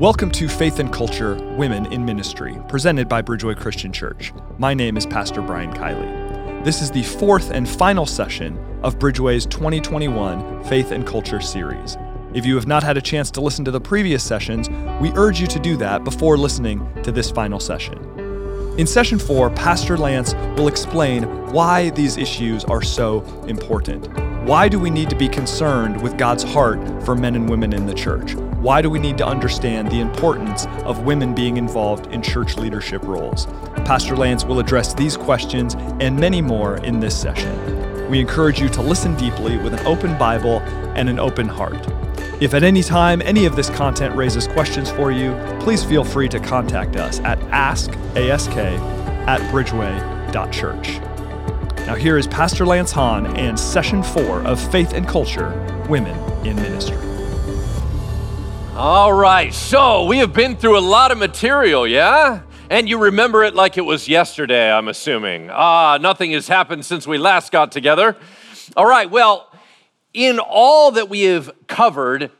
Welcome to Faith and Culture Women in Ministry, presented by Bridgeway Christian Church. My name is Pastor Brian Kiley. This is the fourth and final session of Bridgeway's 2021 Faith and Culture series. If you have not had a chance to listen to the previous sessions, we urge you to do that before listening to this final session. In session four, Pastor Lance will explain why these issues are so important. Why do we need to be concerned with God's heart for men and women in the church? Why do we need to understand the importance of women being involved in church leadership roles? Pastor Lance will address these questions and many more in this session. We encourage you to listen deeply with an open Bible and an open heart. If at any time any of this content raises questions for you, please feel free to contact us at askask at bridgeway.church. Now, here is Pastor Lance Hahn and session four of Faith and Culture Women in Ministry. All right, so we have been through a lot of material, yeah? And you remember it like it was yesterday, I'm assuming. Ah, nothing has happened since we last got together. All right, well, in all that we have covered,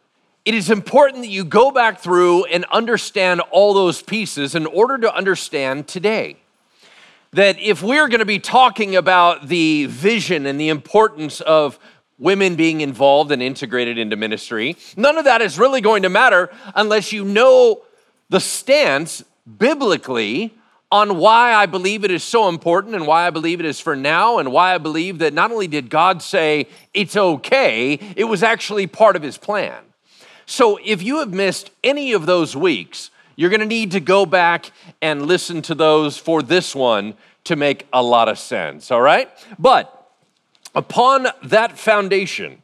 it is important that you go back through and understand all those pieces in order to understand today. That if we're going to be talking about the vision and the importance of women being involved and integrated into ministry. None of that is really going to matter unless you know the stance biblically on why I believe it is so important and why I believe it is for now and why I believe that not only did God say it's okay, it was actually part of his plan. So if you have missed any of those weeks, you're going to need to go back and listen to those for this one to make a lot of sense, all right? But Upon that foundation,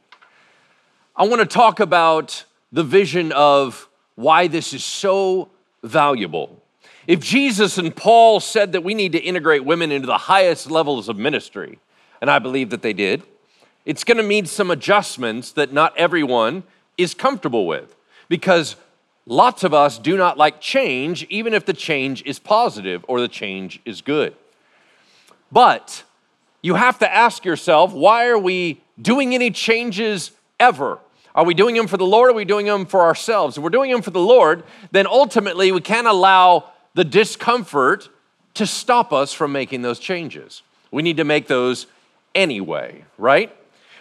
I want to talk about the vision of why this is so valuable. If Jesus and Paul said that we need to integrate women into the highest levels of ministry, and I believe that they did, it's going to need some adjustments that not everyone is comfortable with because lots of us do not like change, even if the change is positive or the change is good. But you have to ask yourself why are we doing any changes ever? Are we doing them for the Lord or are we doing them for ourselves? If we're doing them for the Lord, then ultimately we can't allow the discomfort to stop us from making those changes. We need to make those anyway, right?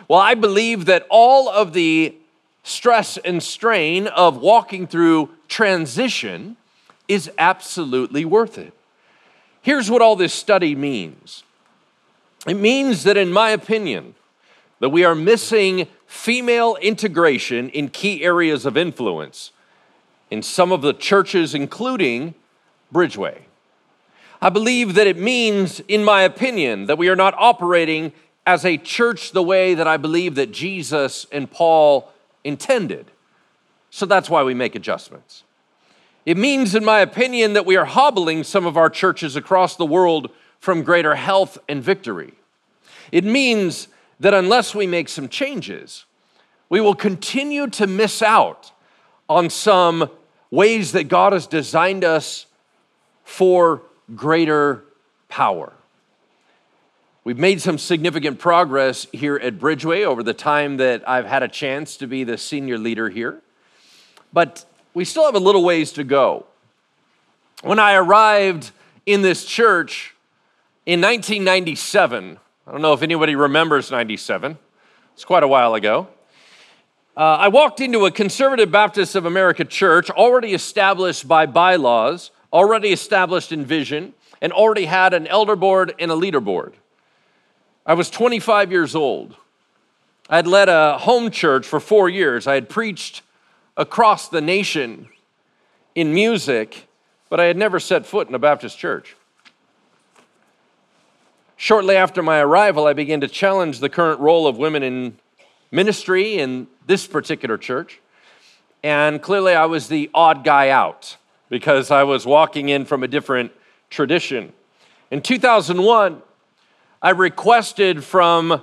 Well, I believe that all of the stress and strain of walking through transition is absolutely worth it. Here's what all this study means it means that, in my opinion, that we are missing female integration in key areas of influence in some of the churches, including Bridgeway. I believe that it means, in my opinion, that we are not operating as a church the way that I believe that Jesus and Paul intended. So that's why we make adjustments. It means, in my opinion, that we are hobbling some of our churches across the world from greater health and victory. It means that unless we make some changes, we will continue to miss out on some ways that God has designed us for greater power. We've made some significant progress here at Bridgeway over the time that I've had a chance to be the senior leader here, but we still have a little ways to go. When I arrived in this church in 1997, I don't know if anybody remembers 97, it's quite a while ago. Uh, I walked into a Conservative Baptist of America church already established by bylaws, already established in vision, and already had an elder board and a leader board. I was 25 years old. I had led a home church for four years. I had preached across the nation in music, but I had never set foot in a Baptist church. Shortly after my arrival, I began to challenge the current role of women in ministry in this particular church. And clearly, I was the odd guy out because I was walking in from a different tradition. In 2001, I requested from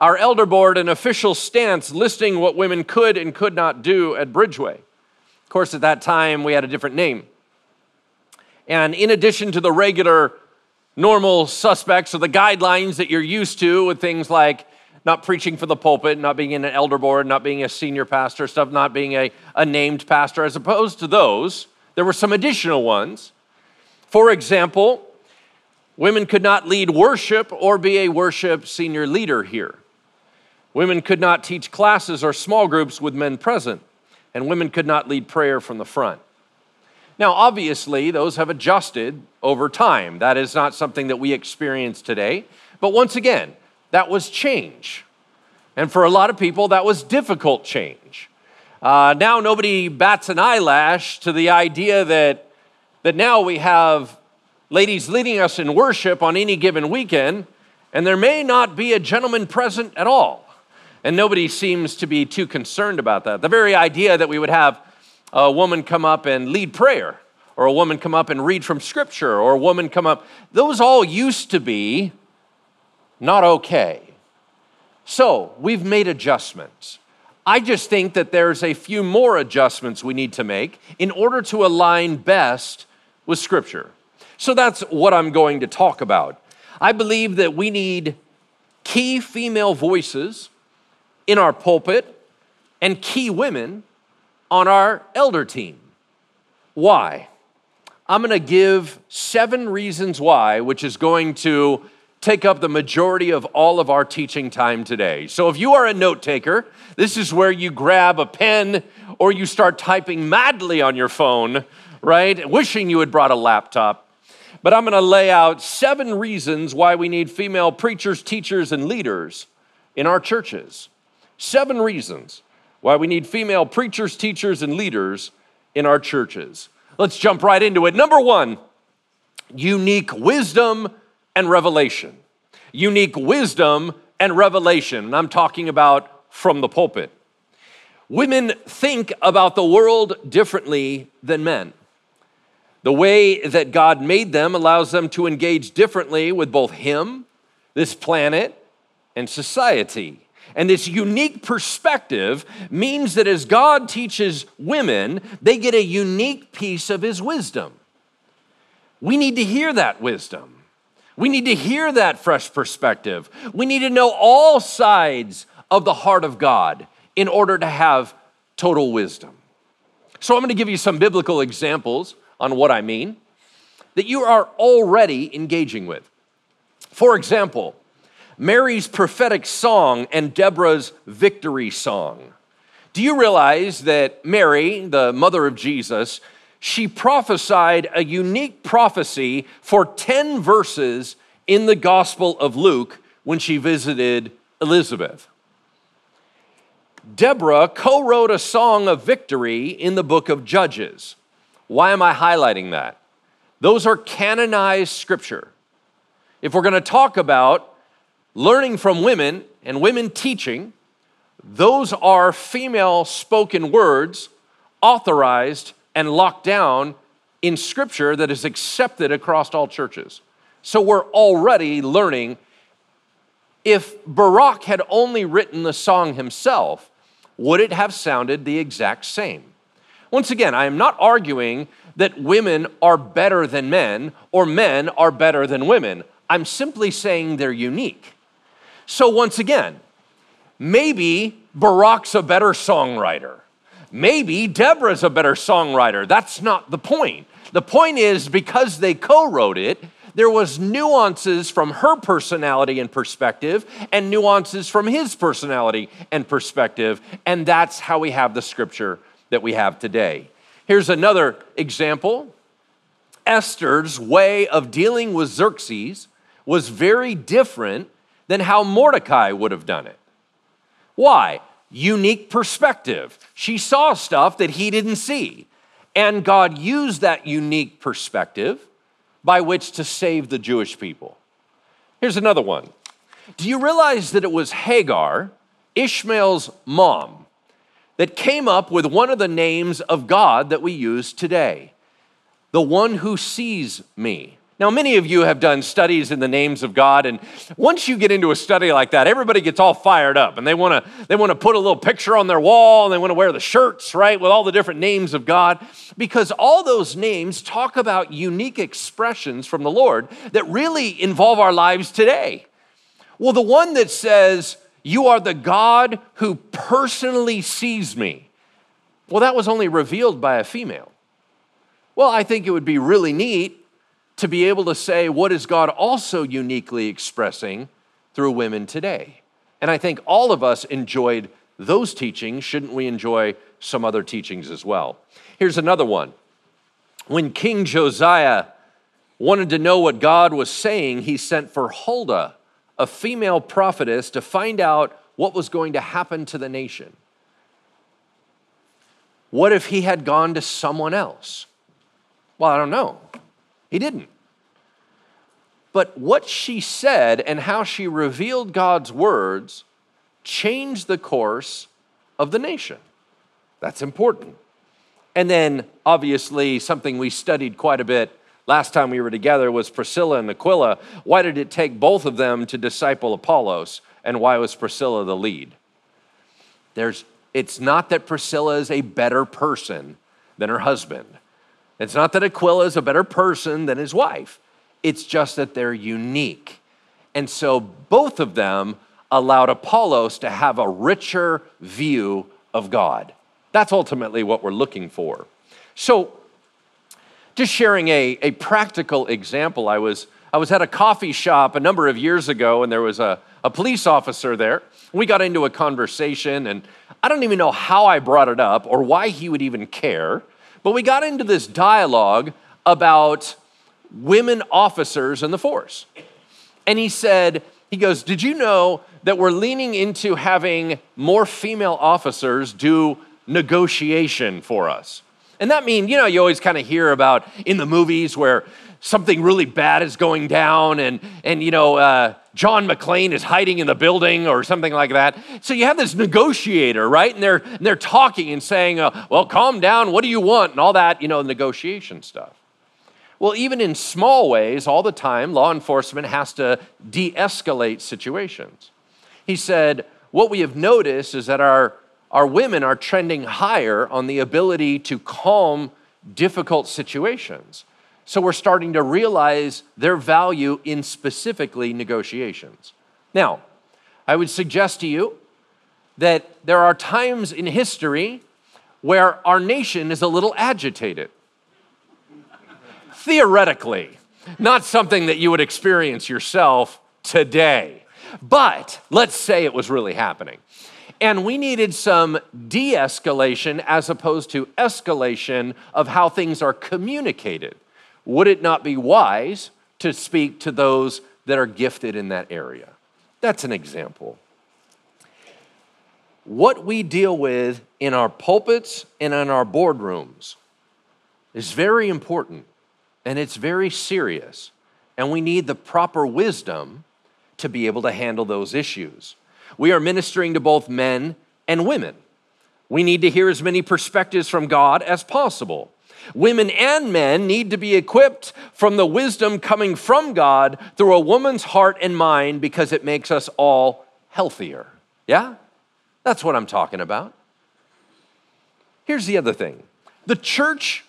our elder board an official stance listing what women could and could not do at Bridgeway. Of course, at that time, we had a different name. And in addition to the regular normal suspects or the guidelines that you're used to with things like not preaching for the pulpit, not being in an elder board, not being a senior pastor, stuff, not being a, a named pastor. As opposed to those, there were some additional ones. For example, women could not lead worship or be a worship senior leader here. Women could not teach classes or small groups with men present, and women could not lead prayer from the front. Now, obviously, those have adjusted over time. That is not something that we experience today. But once again, that was change. And for a lot of people, that was difficult change. Uh, now, nobody bats an eyelash to the idea that, that now we have ladies leading us in worship on any given weekend, and there may not be a gentleman present at all. And nobody seems to be too concerned about that. The very idea that we would have a woman come up and lead prayer, or a woman come up and read from scripture, or a woman come up, those all used to be not okay. So we've made adjustments. I just think that there's a few more adjustments we need to make in order to align best with Scripture. So that's what I'm going to talk about. I believe that we need key female voices in our pulpit and key women on our elder team. Why? I'm going to give seven reasons why, which is going to take up the majority of all of our teaching time today. So if you are a note taker, this is where you grab a pen or you start typing madly on your phone, right? Wishing you had brought a laptop. But I'm going to lay out seven reasons why we need female preachers, teachers, and leaders in our churches. Seven reasons why we need female preachers, teachers, and leaders in our churches. Let's jump right into it. Number one, unique wisdom and revelation. Unique wisdom and revelation. And I'm talking about from the pulpit. Women think about the world differently than men. The way that God made them allows them to engage differently with both Him, this planet, and society. And this unique perspective means that as God teaches women, they get a unique piece of His wisdom. We need to hear that wisdom. We need to hear that fresh perspective. We need to know all sides of the heart of God in order to have total wisdom. So, I'm going to give you some biblical examples on what I mean that you are already engaging with. For example, Mary's prophetic song and Deborah's victory song. Do you realize that Mary, the mother of Jesus, she prophesied a unique prophecy for 10 verses in the Gospel of Luke when she visited Elizabeth? Deborah co wrote a song of victory in the book of Judges. Why am I highlighting that? Those are canonized scripture. If we're going to talk about learning from women and women teaching, those are female spoken words authorized and locked down in scripture that is accepted across all churches. So we're already learning. If Barak had only written the song himself, would it have sounded the exact same? Once again, I am not arguing that women are better than men or men are better than women. I'm simply saying they're unique. So, once again, maybe Barak's a better songwriter. Maybe Deborah's a better songwriter. That's not the point. The point is because they co wrote it, there was nuances from her personality and perspective and nuances from his personality and perspective and that's how we have the scripture that we have today here's another example esther's way of dealing with xerxes was very different than how Mordecai would have done it. Why? Unique perspective. She saw stuff that he didn't see. And God used that unique perspective by which to save the Jewish people. Here's another one. Do you realize that it was Hagar, Ishmael's mom, that came up with one of the names of God that we use today? The one who sees me. Now, many of you have done studies in the names of God, and once you get into a study like that, everybody gets all fired up and they wanna, they wanna put a little picture on their wall and they wanna wear the shirts, right, with all the different names of God, because all those names talk about unique expressions from the Lord that really involve our lives today. Well, the one that says, You are the God who personally sees me. Well, that was only revealed by a female. Well, I think it would be really neat to be able to say, what is God also uniquely expressing through women today? And I think all of us enjoyed those teachings. Shouldn't we enjoy some other teachings as well? Here's another one. When King Josiah wanted to know what God was saying, he sent for Huldah, a female prophetess, to find out what was going to happen to the nation. What if he had gone to someone else? Well, I don't know. He didn't. But what she said and how she revealed God's words changed the course of the nation. That's important. And then, obviously, something we studied quite a bit last time we were together was Priscilla and Aquila. Why did it take both of them to disciple Apollos? And why was Priscilla the lead? There's, it's not that Priscilla is a better person than her husband. It's not that Aquila is a better person than his wife. It's just that they're unique. And so both of them allowed Apollos to have a richer view of God. That's ultimately what we're looking for. So, just sharing a, a practical example, I was, I was at a coffee shop a number of years ago, and there was a, a police officer there. We got into a conversation, and I don't even know how I brought it up or why he would even care, but we got into this dialogue about women officers in the force. And he said, he goes, Did you know that we're leaning into having more female officers do negotiation for us? And that means, you know, you always kind of hear about in the movies where something really bad is going down and, and you know, uh, John McClane is hiding in the building or something like that. So you have this negotiator, right? And they're, and they're talking and saying, uh, well, calm down, what do you want? And all that, you know, negotiation stuff. Well, even in small ways, all the time, law enforcement has to de escalate situations. He said, What we have noticed is that our, our women are trending higher on the ability to calm difficult situations. So we're starting to realize their value in specifically negotiations. Now, I would suggest to you that there are times in history where our nation is a little agitated theoretically, not something that you would experience yourself today. But let's say it was really happening. And we needed some de escalation as opposed to escalation of how things are communicated. Would it not be wise to speak to those that are gifted in that area? That's an example. What we deal with in our pulpits and in our boardrooms is very important and it's very serious. And we need the proper wisdom to be able to handle those issues. We are ministering to both men and women. We need to hear as many perspectives from God as possible. Women and men need to be equipped from the wisdom coming from God through a woman's heart and mind because it makes us all healthier. Yeah? That's what I'm talking about. Here's the other thing the church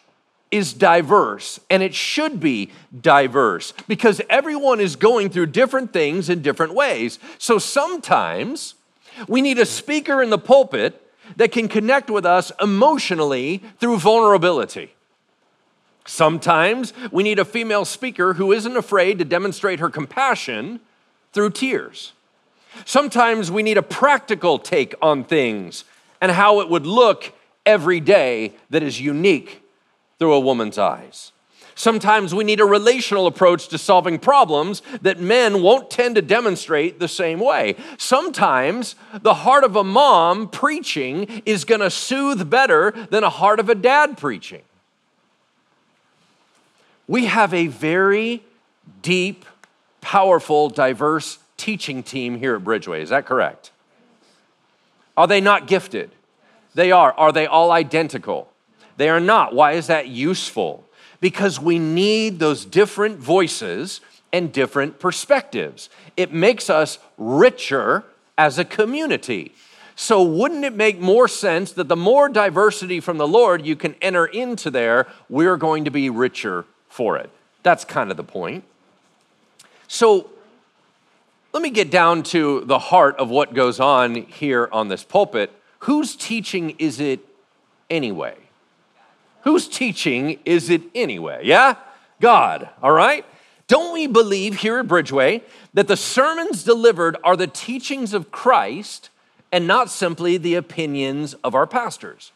is diverse, and it should be diverse because everyone is going through different things in different ways. So sometimes we need a speaker in the pulpit that can connect with us emotionally through vulnerability. Sometimes we need a female speaker who isn't afraid to demonstrate her compassion through tears. Sometimes we need a practical take on things and how it would look every day that is unique through a woman's eyes. Sometimes we need a relational approach to solving problems that men won't tend to demonstrate the same way. Sometimes the heart of a mom preaching is going to soothe better than a heart of a dad preaching. We have a very deep, powerful, diverse teaching team here at Bridgeway. Is that correct? Are they not gifted? They are. Are they all identical? They are not. Why is that useful? Because we need those different voices and different perspectives. It makes us richer as a community. So, wouldn't it make more sense that the more diversity from the Lord you can enter into there, we're going to be richer for it? That's kind of the point. So, let me get down to the heart of what goes on here on this pulpit. Whose teaching is it anyway? Whose teaching is it anyway? Yeah? God, all right? Don't we believe here at Bridgeway that the sermons delivered are the teachings of Christ and not simply the opinions of our pastors?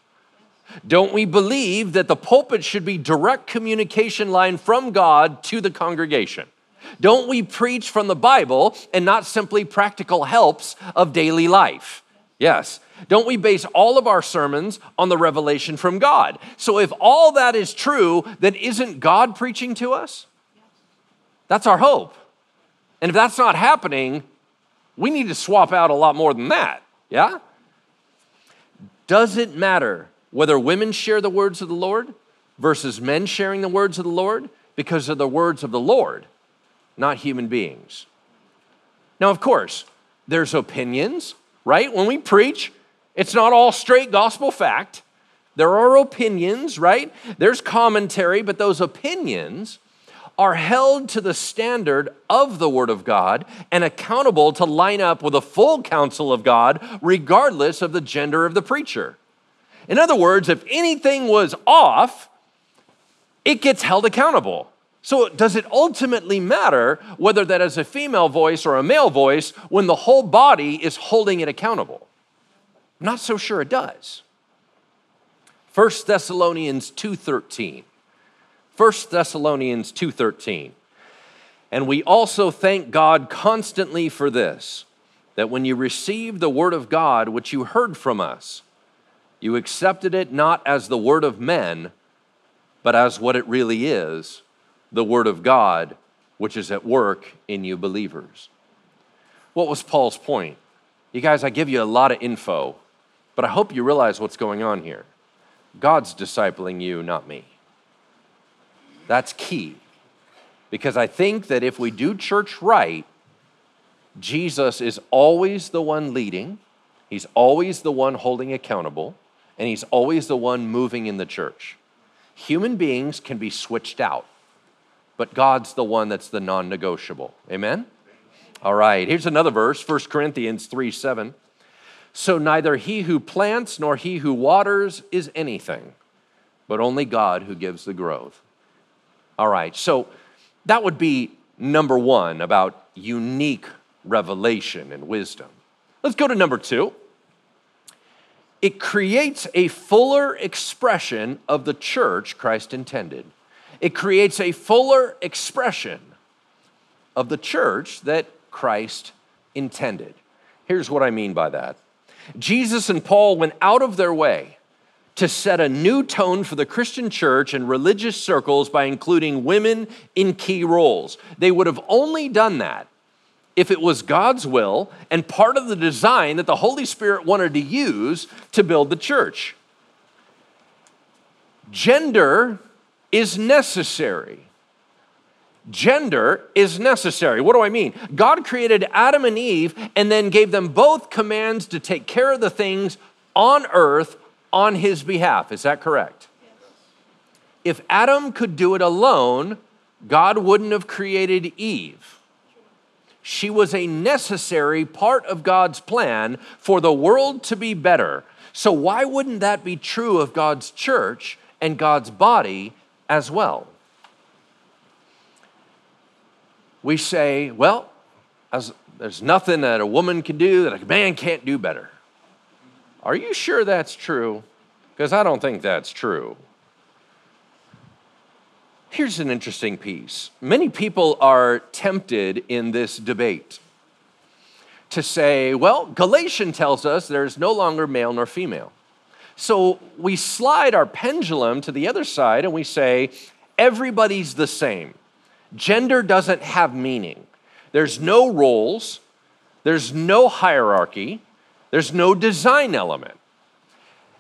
Don't we believe that the pulpit should be direct communication line from God to the congregation? Don't we preach from the Bible and not simply practical helps of daily life? Yes. Don't we base all of our sermons on the revelation from God? So if all that is true, then isn't God preaching to us? That's our hope. And if that's not happening, we need to swap out a lot more than that. Yeah? Does it matter whether women share the words of the Lord versus men sharing the words of the Lord? Because of the words of the Lord, not human beings. Now, of course, there's opinions, right? When we preach, it's not all straight gospel fact. There are opinions, right? There's commentary, but those opinions are held to the standard of the Word of God and accountable to line up with the full counsel of God, regardless of the gender of the preacher. In other words, if anything was off, it gets held accountable. So, does it ultimately matter whether that is a female voice or a male voice when the whole body is holding it accountable? I'm not so sure it does. 1 Thessalonians 2:13. 1 Thessalonians 2:13. And we also thank God constantly for this, that when you received the word of God which you heard from us, you accepted it not as the word of men, but as what it really is, the word of God, which is at work in you believers. What was Paul's point? You guys, I give you a lot of info, but I hope you realize what's going on here. God's discipling you, not me. That's key. Because I think that if we do church right, Jesus is always the one leading, He's always the one holding accountable, and He's always the one moving in the church. Human beings can be switched out, but God's the one that's the non negotiable. Amen? All right, here's another verse 1 Corinthians 3 7. So neither he who plants nor he who waters is anything, but only God who gives the growth. All right, so that would be number one about unique revelation and wisdom. Let's go to number two. It creates a fuller expression of the church Christ intended. It creates a fuller expression of the church that Christ intended. Here's what I mean by that Jesus and Paul went out of their way to set a new tone for the Christian church and religious circles by including women in key roles. They would have only done that if it was God's will and part of the design that the Holy Spirit wanted to use to build the church. Gender is necessary. Gender is necessary. What do I mean? God created Adam and Eve and then gave them both commands to take care of the things on earth on his behalf. Is that correct? If Adam could do it alone, God wouldn't have created Eve. She was a necessary part of God's plan for the world to be better. So, why wouldn't that be true of God's church and God's body as well? We say, well, as, there's nothing that a woman can do that a man can't do better. Are you sure that's true? Because I don't think that's true. Here's an interesting piece. Many people are tempted in this debate to say, well, Galatian tells us there's no longer male nor female. So we slide our pendulum to the other side and we say, everybody's the same. Gender doesn't have meaning. There's no roles, there's no hierarchy, there's no design element.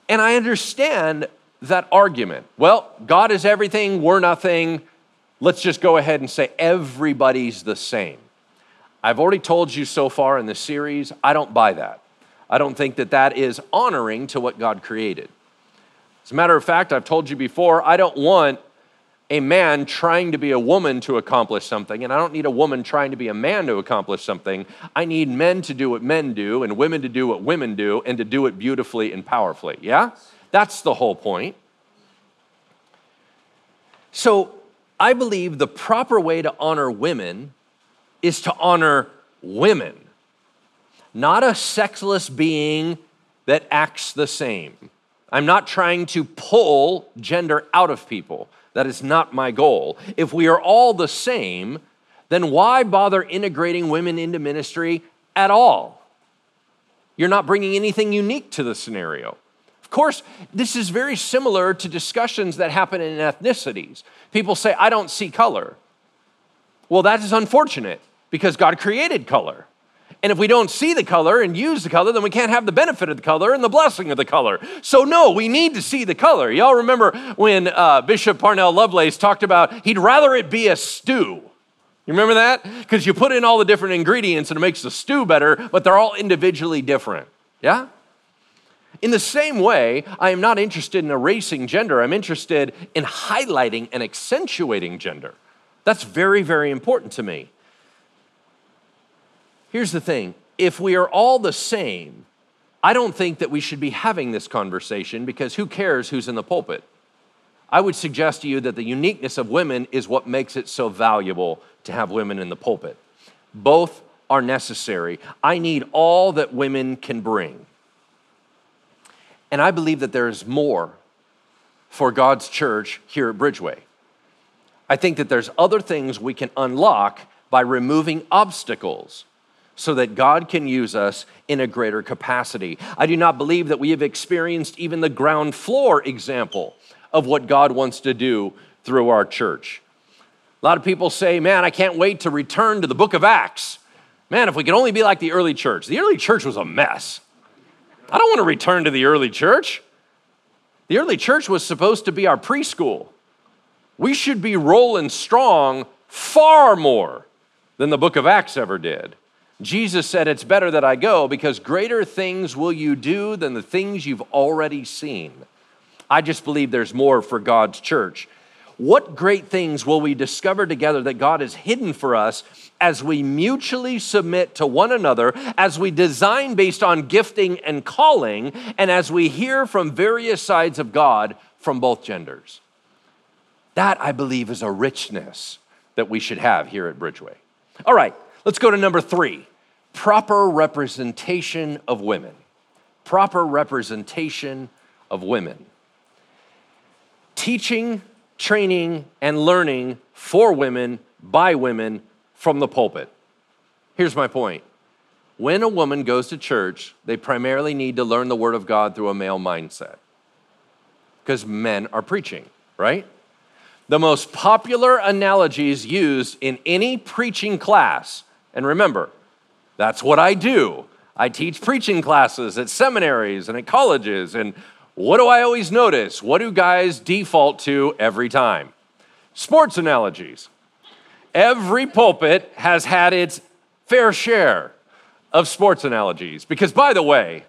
And I understand that argument. Well, God is everything, we're nothing. Let's just go ahead and say everybody's the same. I've already told you so far in this series, I don't buy that. I don't think that that is honoring to what God created. As a matter of fact, I've told you before, I don't want a man trying to be a woman to accomplish something, and I don't need a woman trying to be a man to accomplish something. I need men to do what men do, and women to do what women do, and to do it beautifully and powerfully. Yeah? That's the whole point. So I believe the proper way to honor women is to honor women, not a sexless being that acts the same. I'm not trying to pull gender out of people. That is not my goal. If we are all the same, then why bother integrating women into ministry at all? You're not bringing anything unique to the scenario. Of course, this is very similar to discussions that happen in ethnicities. People say, I don't see color. Well, that is unfortunate because God created color. And if we don't see the color and use the color, then we can't have the benefit of the color and the blessing of the color. So, no, we need to see the color. Y'all remember when uh, Bishop Parnell Lovelace talked about he'd rather it be a stew. You remember that? Because you put in all the different ingredients and it makes the stew better, but they're all individually different. Yeah? In the same way, I am not interested in erasing gender, I'm interested in highlighting and accentuating gender. That's very, very important to me. Here's the thing if we are all the same, I don't think that we should be having this conversation because who cares who's in the pulpit? I would suggest to you that the uniqueness of women is what makes it so valuable to have women in the pulpit. Both are necessary. I need all that women can bring. And I believe that there is more for God's church here at Bridgeway. I think that there's other things we can unlock by removing obstacles so that God can use us in a greater capacity. I do not believe that we have experienced even the ground floor example of what God wants to do through our church. A lot of people say, Man, I can't wait to return to the book of Acts. Man, if we could only be like the early church. The early church was a mess. I don't want to return to the early church. The early church was supposed to be our preschool. We should be rolling strong far more than the book of Acts ever did. Jesus said, It's better that I go because greater things will you do than the things you've already seen. I just believe there's more for God's church. What great things will we discover together that God has hidden for us as we mutually submit to one another, as we design based on gifting and calling, and as we hear from various sides of God from both genders? That, I believe, is a richness that we should have here at Bridgeway. All right, let's go to number three proper representation of women. Proper representation of women. Teaching training, and learning for women by women from the pulpit. Here's my point. When a woman goes to church, they primarily need to learn the Word of God through a male mindset because men are preaching, right? The most popular analogies used in any preaching class, and remember, that's what I do. I teach preaching classes at seminaries and at colleges, and what do I always notice? What do guys default to every time? Sports analogies. Every pulpit has had its fair share of sports analogies. Because, by the way,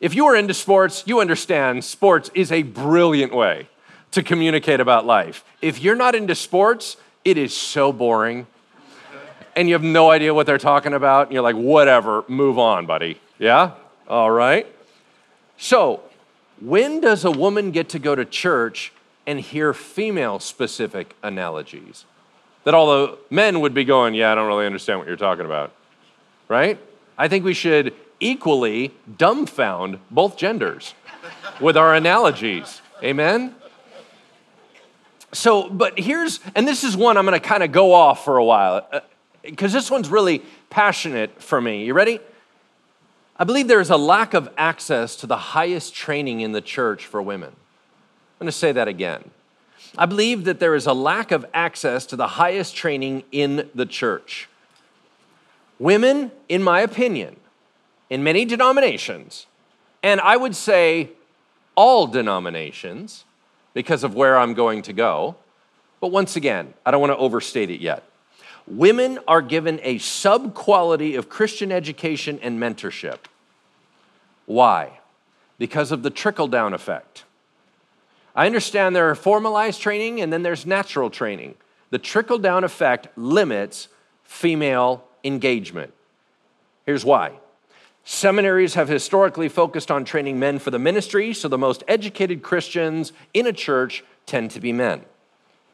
if you are into sports, you understand sports is a brilliant way to communicate about life. If you're not into sports, it is so boring. And you have no idea what they're talking about. And you're like, whatever, move on, buddy. Yeah? All right. So, when does a woman get to go to church and hear female specific analogies? That all the men would be going, Yeah, I don't really understand what you're talking about, right? I think we should equally dumbfound both genders with our analogies. Amen? So, but here's, and this is one I'm gonna kind of go off for a while, because uh, this one's really passionate for me. You ready? I believe there is a lack of access to the highest training in the church for women. I'm going to say that again. I believe that there is a lack of access to the highest training in the church. Women, in my opinion, in many denominations, and I would say all denominations, because of where I'm going to go, but once again, I don't want to overstate it yet. Women are given a sub quality of Christian education and mentorship. Why? Because of the trickle down effect. I understand there are formalized training and then there's natural training. The trickle down effect limits female engagement. Here's why. Seminaries have historically focused on training men for the ministry, so the most educated Christians in a church tend to be men.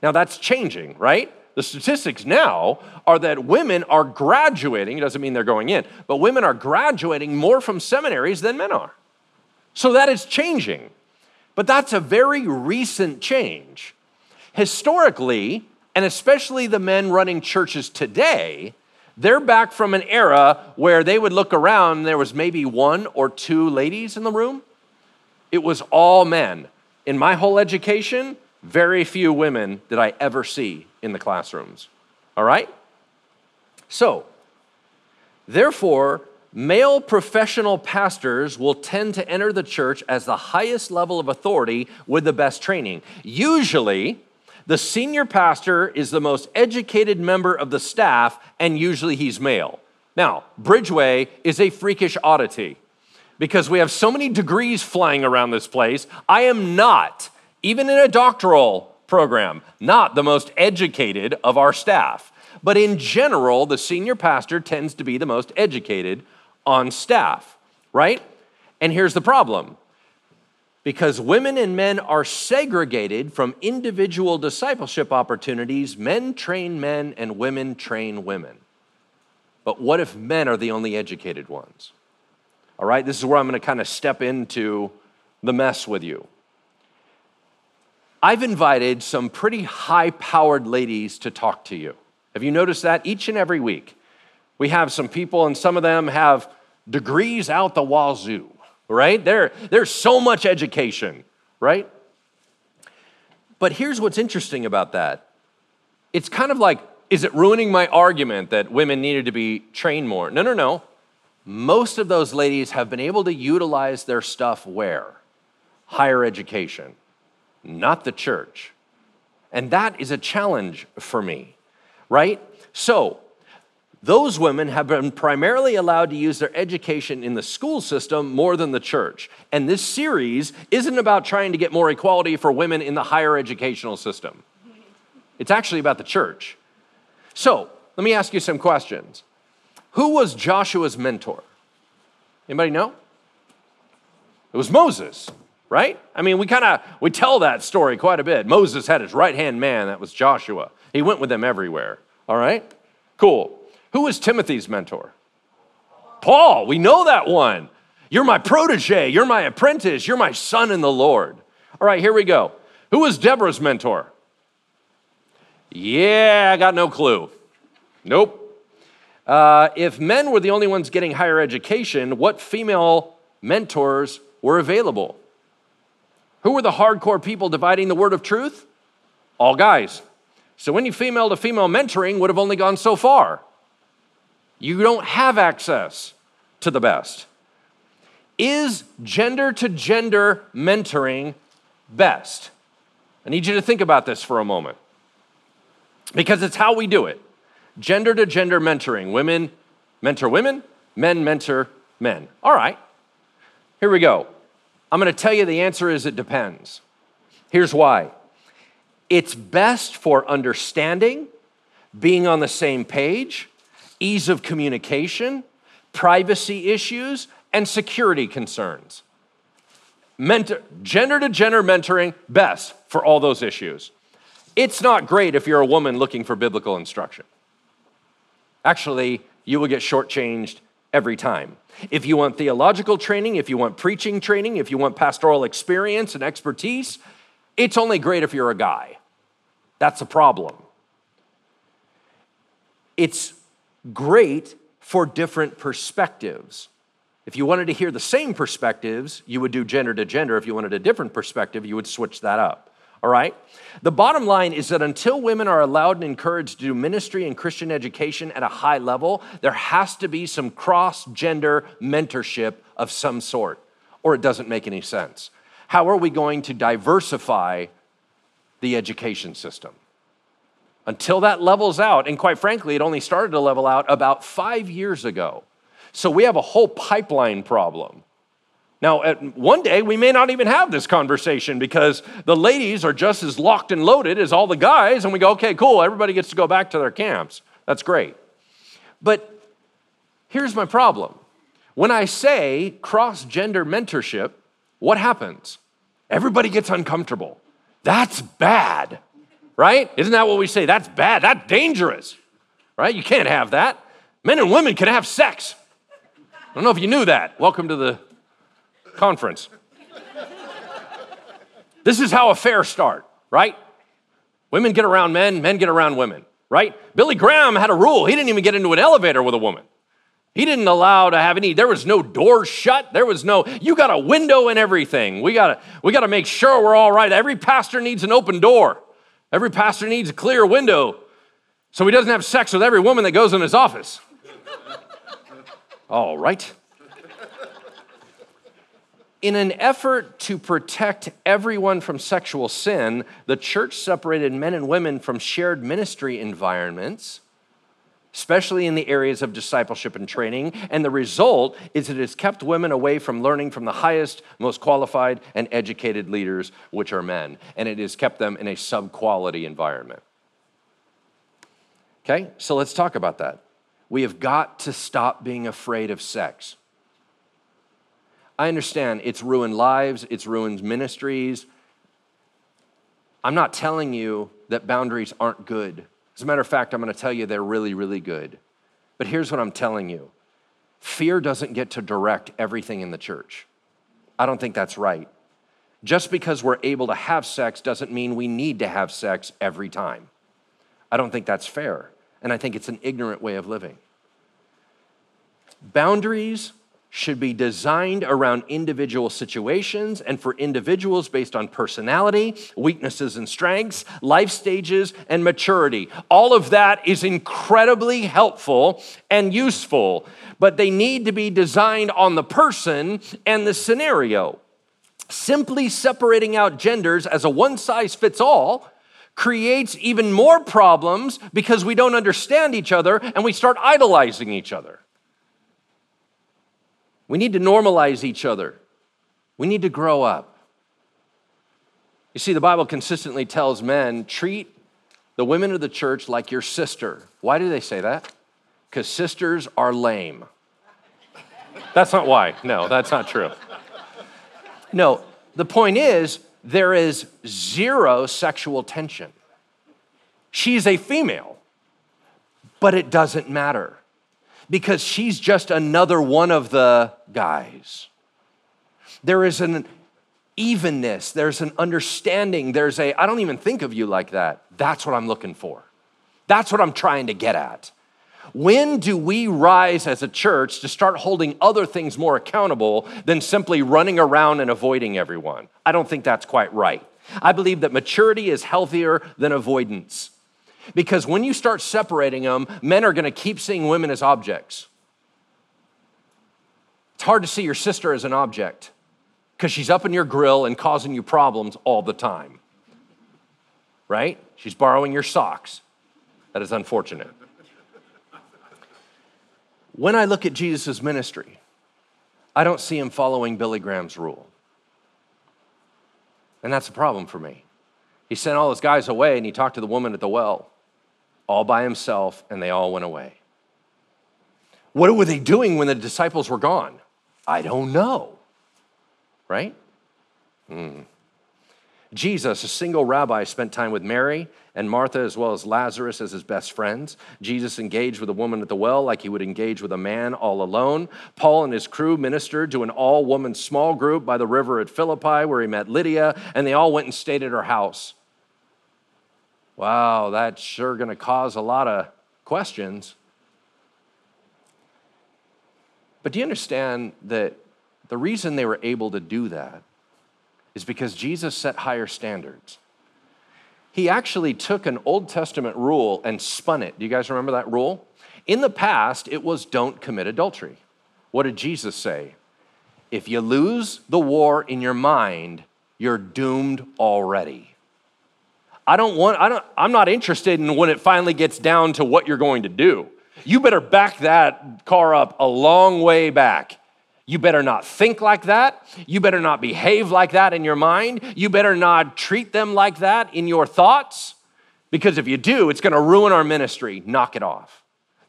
Now that's changing, right? The statistics now are that women are graduating, it doesn't mean they're going in, but women are graduating more from seminaries than men are. So that is changing. But that's a very recent change. Historically, and especially the men running churches today, they're back from an era where they would look around and there was maybe one or two ladies in the room. It was all men. In my whole education, very few women did I ever see in the classrooms. All right? So, therefore, male professional pastors will tend to enter the church as the highest level of authority with the best training. Usually, the senior pastor is the most educated member of the staff, and usually he's male. Now, Bridgeway is a freakish oddity because we have so many degrees flying around this place. I am not, even in a doctoral program, not the most educated of our staff. But in general, the senior pastor tends to be the most educated on staff, right? And here's the problem because women and men are segregated from individual discipleship opportunities. Men train men and women train women. But what if men are the only educated ones? All right, this is where I'm going to kind of step into the mess with you. I've invited some pretty high powered ladies to talk to you. Have you noticed that? Each and every week, we have some people, and some of them have degrees out the wazoo right? There, there's so much education, right? But here's what's interesting about that it's kind of like, is it ruining my argument that women needed to be trained more? No, no, no. Most of those ladies have been able to utilize their stuff where? Higher education, not the church. And that is a challenge for me, right? So, those women have been primarily allowed to use their education in the school system more than the church. And this series isn't about trying to get more equality for women in the higher educational system, it's actually about the church. So, let me ask you some questions. Who was Joshua's mentor? Anybody know? It was Moses, right? I mean, we kind of we tell that story quite a bit. Moses had his right-hand man, that was Joshua. He went with them everywhere. All right? Cool. Who was Timothy's mentor? Paul. We know that one. You're my protege. You're my apprentice. You're my son in the Lord. All right, here we go. Who was Deborah's mentor? Yeah, I got no clue. Nope. Uh, if men were the only ones getting higher education, what female mentors were available? Who were the hardcore people dividing the word of truth? All guys. So any female to female mentoring would have only gone so far. You don't have access to the best. Is gender to gender mentoring best? I need you to think about this for a moment because it's how we do it. Gender to gender mentoring. Women mentor women, men mentor men. All right, here we go. I'm to tell you the answer is it depends. Here's why it's best for understanding, being on the same page, ease of communication, privacy issues, and security concerns. Mentor, gender to gender mentoring, best for all those issues. It's not great if you're a woman looking for biblical instruction. Actually, you will get shortchanged every time. If you want theological training, if you want preaching training, if you want pastoral experience and expertise, it's only great if you're a guy. That's a problem. It's great for different perspectives. If you wanted to hear the same perspectives, you would do gender to gender. If you wanted a different perspective, you would switch that up. All right? The bottom line is that until women are allowed and encouraged to do ministry and Christian education at a high level, there has to be some cross gender mentorship of some sort, or it doesn't make any sense. How are we going to diversify the education system? Until that levels out. And quite frankly, it only started to level out about five years ago. So we have a whole pipeline problem Now, at one day, we may not even have this conversation because the ladies are just as locked and loaded as all the guys, and we go, okay, cool, everybody gets to go back to their camps. That's great. But here's my problem when I say cross gender mentorship, what happens? Everybody gets uncomfortable. That's bad, right? Isn't that what we say? That's bad. That's dangerous, right? You can't have that. Men and women can have sex. I don't know if you knew that. Welcome to the conference. this is how affairs start, right? Women get around men, men get around women, right? Billy Graham had a rule. He didn't even get into an elevator with a woman. He didn't allow to have any, there was no door shut. There was no, you got a window and everything. We gotta, we gotta make sure we're all right. Every pastor needs an open door. Every pastor needs a clear window so he doesn't have sex with every woman that goes in his office. all right. In an effort to protect everyone from sexual sin, the church separated men and women from shared ministry environments especially in the areas of discipleship and training. And the result is it has kept women away from learning from the highest, most qualified, and educated leaders, which are men. And it has kept them in a sub quality environment. Okay, so let's talk about that. We have got to stop being afraid of sex. I understand it's ruined lives, it's ruined ministries. I'm not telling you that boundaries aren't good. As a matter of fact, I'm going to tell you they're really, really good. But here's what I'm telling you fear doesn't get to direct everything in the church. I don't think that's right. Just because we're able to have sex doesn't mean we need to have sex every time. I don't think that's fair. And I think it's an ignorant way of living. Boundaries should be designed around individual situations and for individuals based on personality, weaknesses and strengths, life stages, and maturity. All of that is incredibly helpful and useful, but they need to be designed on the person and the scenario. Simply separating out genders as a one size fits all creates even more problems because we don't understand each other and we start idolizing each other. We need to normalize each other. We need to grow up. You see, the Bible consistently tells men treat the women of the church like your sister. Why do they say that? Because sisters are lame. That's not why. No, that's not true. No, the point is there is zero sexual tension. She's a female, but it doesn't matter because she's just another one of the guys. There is an evenness, there's an understanding, there's a, I don't even think of you like that. That's what I'm looking for. That's what I'm trying to get at. When do we rise as a church to start holding other things more accountable than simply running around and avoiding everyone? I don't think that's quite right. I believe that maturity is healthier than avoidance. Because when you start separating them, men are going to keep seeing women as objects. It's hard to see your sister as an object because she's up in your grill and causing you problems all the time. Right? She's borrowing your socks. That is unfortunate. When I look at Jesus' ministry, I don't see him following Billy Graham's rule. And that's a problem for me. He sent all his guys away and he talked to the woman at the well all by himself, and they all went away. What were they doing when the disciples were gone? I don't know. Right? Mm. Jesus, a single rabbi, spent time with Mary and Martha as well as Lazarus as his best friends. Jesus engaged with a woman at the well like he would engage with a man all alone. Paul and his crew ministered to an all woman small group by the river at Philippi where he met Lydia, and they all went and stayed at her house. Wow, that's sure going to cause a lot of questions. But do you understand that the reason they were able to do that is because Jesus set higher standards? He actually took an Old Testament rule and spun it. Do you guys remember that rule? In the past, it was don't commit adultery. What did Jesus say? If you lose the war in your mind, you're doomed already. I don't want, I don't, I'm not interested in when it finally gets down to what you're going to do. You better back that car up a long way back. You better not think like that. You better not behave like that in your mind. You better not treat them like that in your thoughts. Because if you do, it's going to ruin our ministry. Knock it off.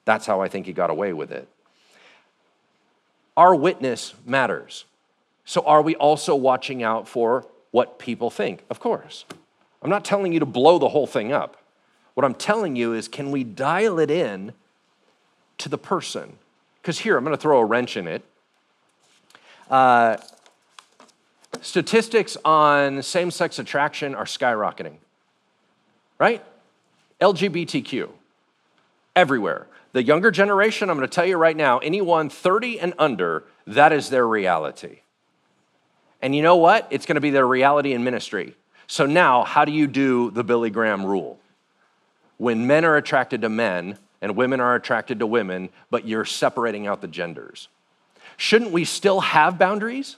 That's how I think he got away with it. Our witness matters. So, are we also watching out for what people think? Of course. I'm not telling you to blow the whole thing up. What I'm telling you is, can we dial it in to the person? Because here, I'm going to throw a wrench in it. Uh, statistics on same sex attraction are skyrocketing, right? LGBTQ, everywhere. The younger generation, I'm going to tell you right now, anyone 30 and under, that is their reality. And you know what? It's going to be their reality in ministry. So now, how do you do the Billy Graham rule? when men are attracted to men and women are attracted to women, but you're separating out the genders. Shouldn't we still have boundaries?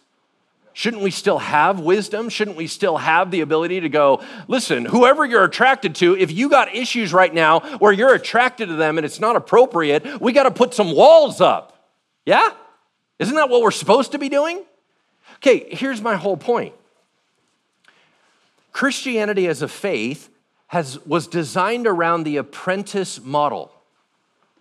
Shouldn't we still have wisdom? Shouldn't we still have the ability to go, listen, whoever you're attracted to, if you got issues right now where you're attracted to them and it's not appropriate, we got to put some walls up. Yeah? Isn't that what we're supposed to be doing? Okay, here's my whole point Christianity as a faith has, was designed around the apprentice model,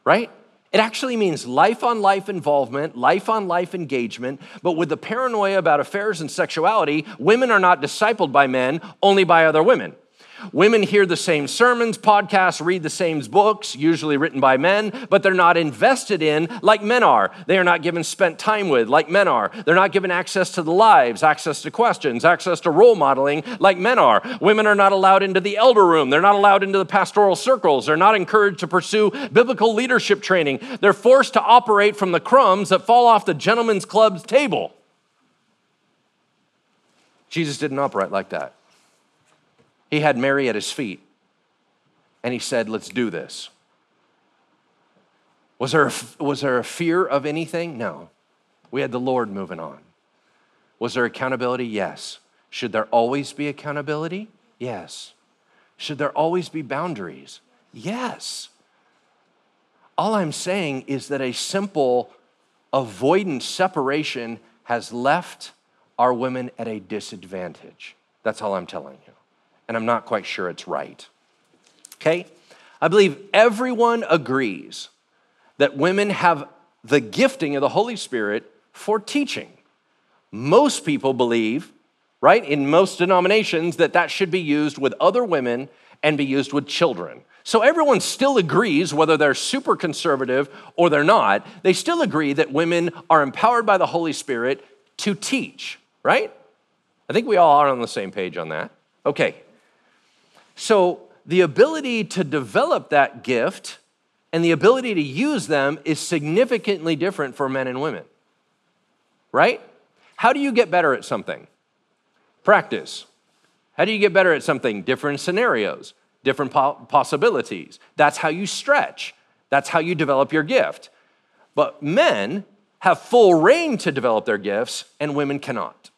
right? It actually means life on life involvement, life on life engagement, but with the paranoia about affairs and sexuality, women are not discipled by men, only by other women. Women hear the same sermons, podcasts, read the same books, usually written by men, but they're not invested in like men are. They are not given spent time with like men are. They're not given access to the lives, access to questions, access to role modeling like men are. Women are not allowed into the elder room. They're not allowed into the pastoral circles. They're not encouraged to pursue biblical leadership training. They're forced to operate from the crumbs that fall off the gentleman's club's table. Jesus didn't operate like that. He had Mary at his feet and he said, Let's do this. Was there, a, was there a fear of anything? No. We had the Lord moving on. Was there accountability? Yes. Should there always be accountability? Yes. Should there always be boundaries? Yes. All I'm saying is that a simple avoidance separation has left our women at a disadvantage. That's all I'm telling you and I'm not quite sure it's right. Okay? I believe everyone agrees that women have the gifting of the Holy Spirit for teaching. Most people believe, right, in most denominations, that that should be used with other women and be used with children. So everyone still agrees, whether they're super conservative or they're not, they still agree that women are empowered by the Holy Spirit to teach, right? I think we all are on the same page on that. Okay, so, the ability to develop that gift and the ability to use them is significantly different for men and women. Right? How do you get better at something? Practice. How do you get better at something? Different scenarios, different po- possibilities. That's how you stretch. That's how you develop your gift. But men have full reign to develop their gifts, and women cannot.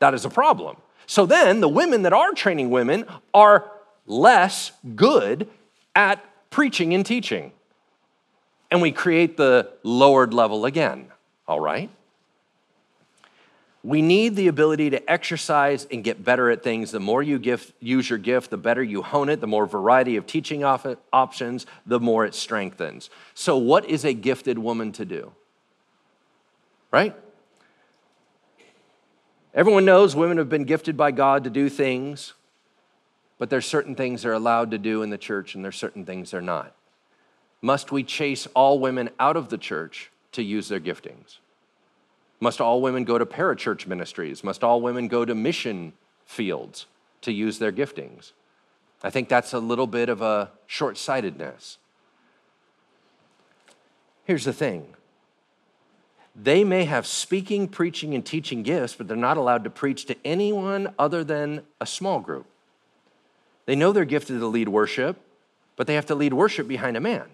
That is a problem. So then the women that are training women are less good at preaching and teaching. And we create the lowered level again, all right? We need the ability to exercise and get better at things. The more you gift, use your gift, the better you hone it, the more variety of teaching op- options, the more it strengthens. So, what is a gifted woman to do? Right? Everyone knows women have been gifted by God to do things, but there's certain things they're allowed to do in the church and there's certain things they're not. Must we chase all women out of the church to use their giftings? Must all women go to parachurch ministries? Must all women go to mission fields to use their giftings? I think that's a little bit of a short sightedness. Here's the thing they may have speaking, preaching, and teaching gifts, but they're not allowed to preach to anyone other than a small group. They know they're gifted to lead worship, but they have to lead worship behind a man.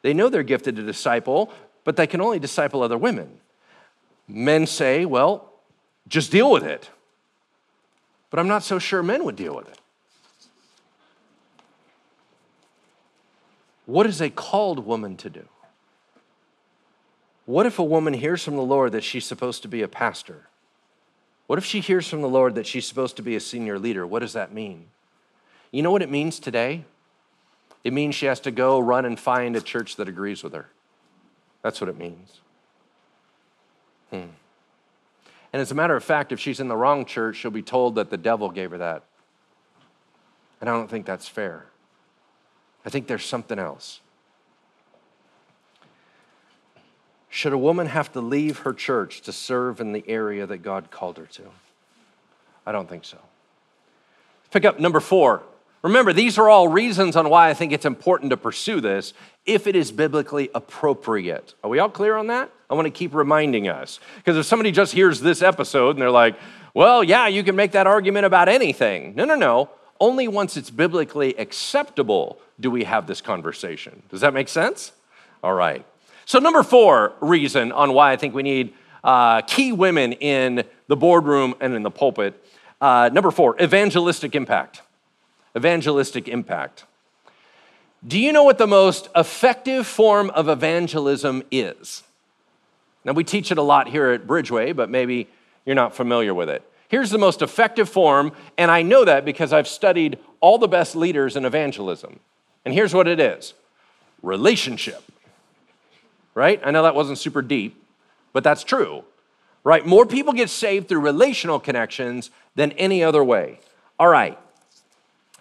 They know they're gifted to disciple, but they can only disciple other women. Men say, well, just deal with it. But I'm not so sure men would deal with it. What is a called woman to do? What if a woman hears from the Lord that she's supposed to be a pastor? What if she hears from the Lord that she's supposed to be a senior leader? What does that mean? You know what it means today? It means she has to go run and find a church that agrees with her. That's what it means. Hmm. And as a matter of fact, if she's in the wrong church, she'll be told that the devil gave her that. And I don't think that's fair. I think there's something else. Should a woman have to leave her church to serve in the area that God called her to? I don't think so. Pick up number four. Remember, these are all reasons on why I think it's important to pursue this if it is biblically appropriate. Are we all clear on that? I want to keep reminding us. Because if somebody just hears this episode and they're like, well, yeah, you can make that argument about anything. No, no, no. Only once it's biblically acceptable do we have this conversation. Does that make sense? All right. So, number four reason on why I think we need uh, key women in the boardroom and in the pulpit. Uh, number four, evangelistic impact. Evangelistic impact. Do you know what the most effective form of evangelism is? Now, we teach it a lot here at Bridgeway, but maybe you're not familiar with it. Here's the most effective form, and I know that because I've studied all the best leaders in evangelism. And here's what it is relationship right? I know that wasn't super deep, but that's true, right? More people get saved through relational connections than any other way. All right.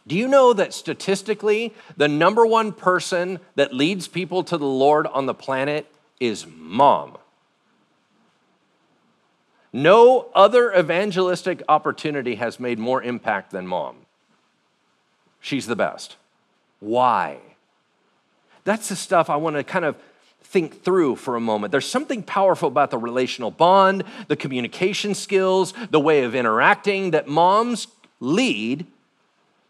Do you know that statistically, the number one person that leads people to the Lord on the planet is mom? No other evangelistic opportunity has made more impact than mom. She's the best. Why? That's the stuff I want to kind of think through for a moment. There's something powerful about the relational bond, the communication skills, the way of interacting that moms lead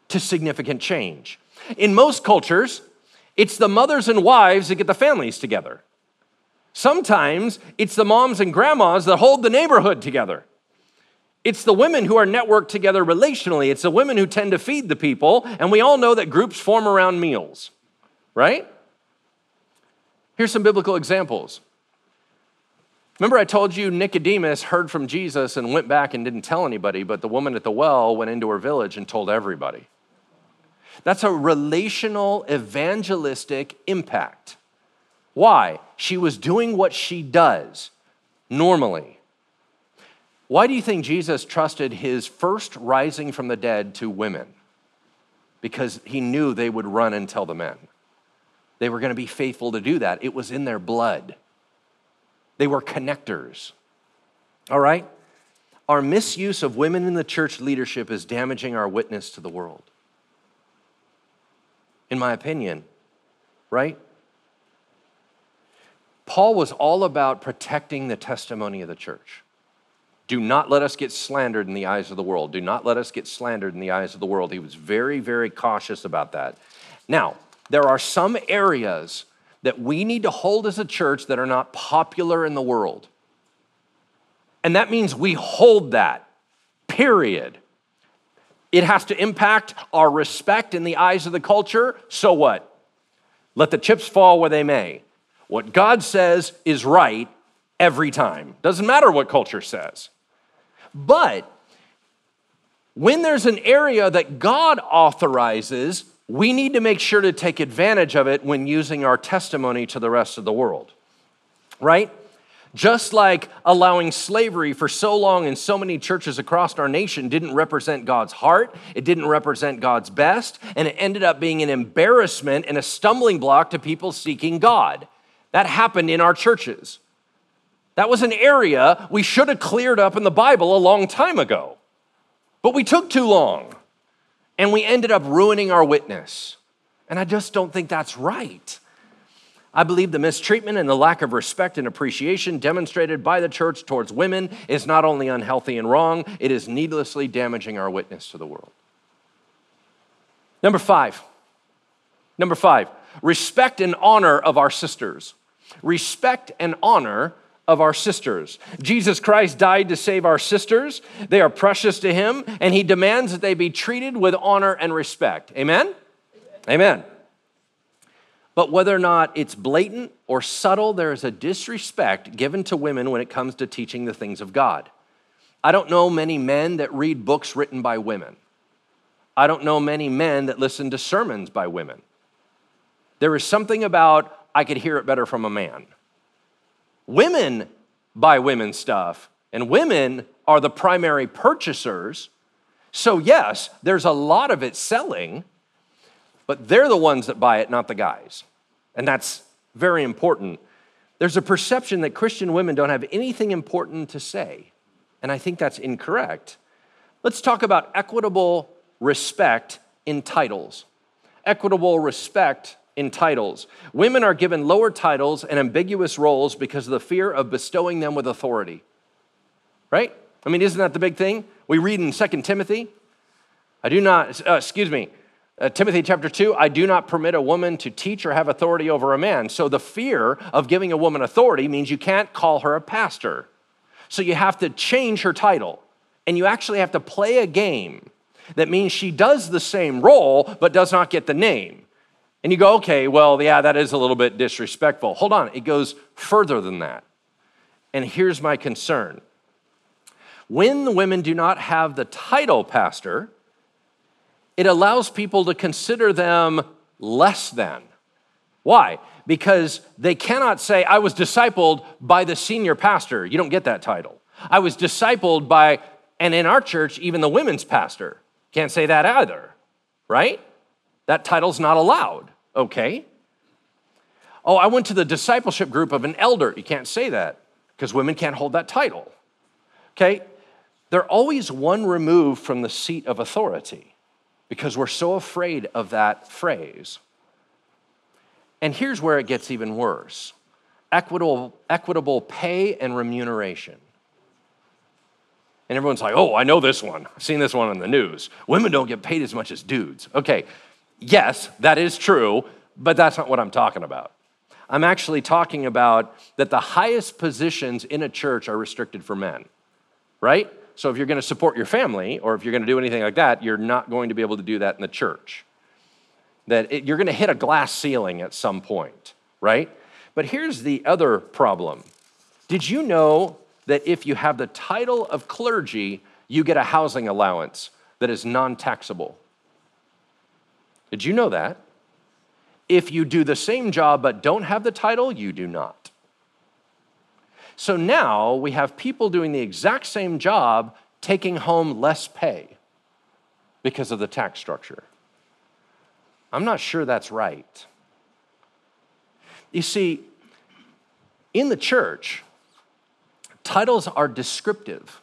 to significant change. In most cultures, it's the mothers and wives that get the families together. Sometimes it's the moms and grandmas that hold the neighborhood together. It's the women who are networked together relationally. It's the women who tend to feed the people, and we all know that groups form around meals, right? Here's some biblical examples. Remember, I told you Nicodemus heard from Jesus and went back and didn't tell anybody, but the woman at the well went into her village and told everybody. That's a relational, evangelistic impact. Why? She was doing what she does normally. Why do you think Jesus trusted his first rising from the dead to women? Because he knew they would run and tell the men. They were going to be faithful to do that. It was in their blood. They were connectors. All right? Our misuse of women in the church leadership is damaging our witness to the world. In my opinion, right? Paul was all about protecting the testimony of the church. Do not let us get slandered in the eyes of the world. Do not let us get slandered in the eyes of the world. He was very, very cautious about that. Now, there are some areas that we need to hold as a church that are not popular in the world. And that means we hold that, period. It has to impact our respect in the eyes of the culture. So what? Let the chips fall where they may. What God says is right every time. Doesn't matter what culture says. But when there's an area that God authorizes, we need to make sure to take advantage of it when using our testimony to the rest of the world, right? Just like allowing slavery for so long in so many churches across our nation didn't represent God's heart, it didn't represent God's best, and it ended up being an embarrassment and a stumbling block to people seeking God. That happened in our churches. That was an area we should have cleared up in the Bible a long time ago, but we took too long and we ended up ruining our witness. And I just don't think that's right. I believe the mistreatment and the lack of respect and appreciation demonstrated by the church towards women is not only unhealthy and wrong, it is needlessly damaging our witness to the world. Number five. Number five, respect and honor of our sisters. Respect and honor of our sisters. Jesus Christ died to save our sisters. They are precious to him, and he demands that they be treated with honor and respect. Amen? Amen. But whether or not it's blatant or subtle, there is a disrespect given to women when it comes to teaching the things of God. I don't know many men that read books written by women. I don't know many men that listen to sermons by women. There is something about, I could hear it better from a man. Women buy women stuff, and women are the primary purchasers. So, yes, there's a lot of it selling, but they're the ones that buy it, not the guys. And that's very important. There's a perception that Christian women don't have anything important to say, and I think that's incorrect. Let's talk about equitable respect in titles. Equitable respect in titles. Women are given lower titles and ambiguous roles because of the fear of bestowing them with authority. Right? I mean, isn't that the big thing? We read in 2 Timothy, I do not, uh, excuse me, uh, Timothy chapter 2, I do not permit a woman to teach or have authority over a man. So the fear of giving a woman authority means you can't call her a pastor. So you have to change her title. And you actually have to play a game that means she does the same role but does not get the name. And you go, okay, well, yeah, that is a little bit disrespectful. Hold on, it goes further than that. And here's my concern when the women do not have the title pastor, it allows people to consider them less than. Why? Because they cannot say, I was discipled by the senior pastor. You don't get that title. I was discipled by, and in our church, even the women's pastor. Can't say that either, right? That title's not allowed, okay? Oh, I went to the discipleship group of an elder. You can't say that because women can't hold that title, okay? They're always one remove from the seat of authority because we're so afraid of that phrase. And here's where it gets even worse equitable, equitable pay and remuneration. And everyone's like, oh, I know this one. I've seen this one on the news. Women don't get paid as much as dudes. Okay, yes, that is true, but that's not what I'm talking about. I'm actually talking about that the highest positions in a church are restricted for men, right? So if you're going to support your family or if you're going to do anything like that, you're not going to be able to do that in the church. That it, you're going to hit a glass ceiling at some point, right? But here's the other problem. Did you know that if you have the title of clergy, you get a housing allowance that is non taxable. Did you know that? If you do the same job but don't have the title, you do not. So now we have people doing the exact same job taking home less pay because of the tax structure. I'm not sure that's right. You see, in the church, Titles are descriptive.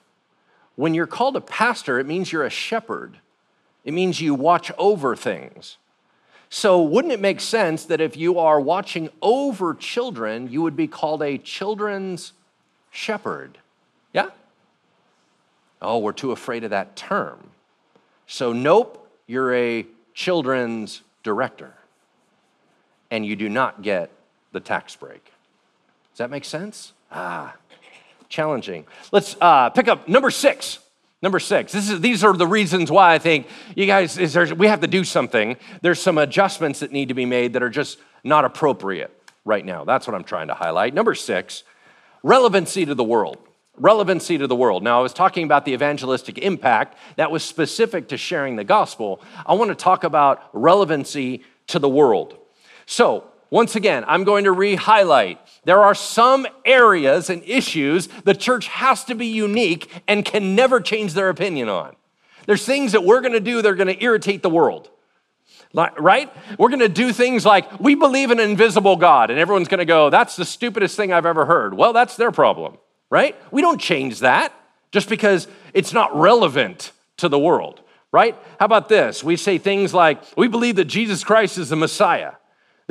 When you're called a pastor, it means you're a shepherd, it means you watch over things. So, wouldn't it make sense that if you are watching over children, you would be called a children's shepherd? Yeah? Oh, we're too afraid of that term. So, nope, you're a children's director, and you do not get the tax break. Does that make sense? Ah, challenging. Let's uh, pick up number six. Number six. Is, these are the reasons why I think you guys, there, we have to do something. There's some adjustments that need to be made that are just not appropriate right now. That's what I'm trying to highlight. Number six, relevancy to the world. Relevancy to the world. Now, I was talking about the evangelistic impact that was specific to sharing the gospel. I want to talk about relevancy to the world. So, once again, I'm going to re highlight. There are some areas and issues the church has to be unique and can never change their opinion on. There's things that we're going to do that are going to irritate the world. Right? We're going to do things like we believe in an invisible God, and everyone's going to go, that's the stupidest thing I've ever heard. Well, that's their problem, right? We don't change that just because it's not relevant to the world, right? How about this? We say things like, we believe that Jesus Christ is the Messiah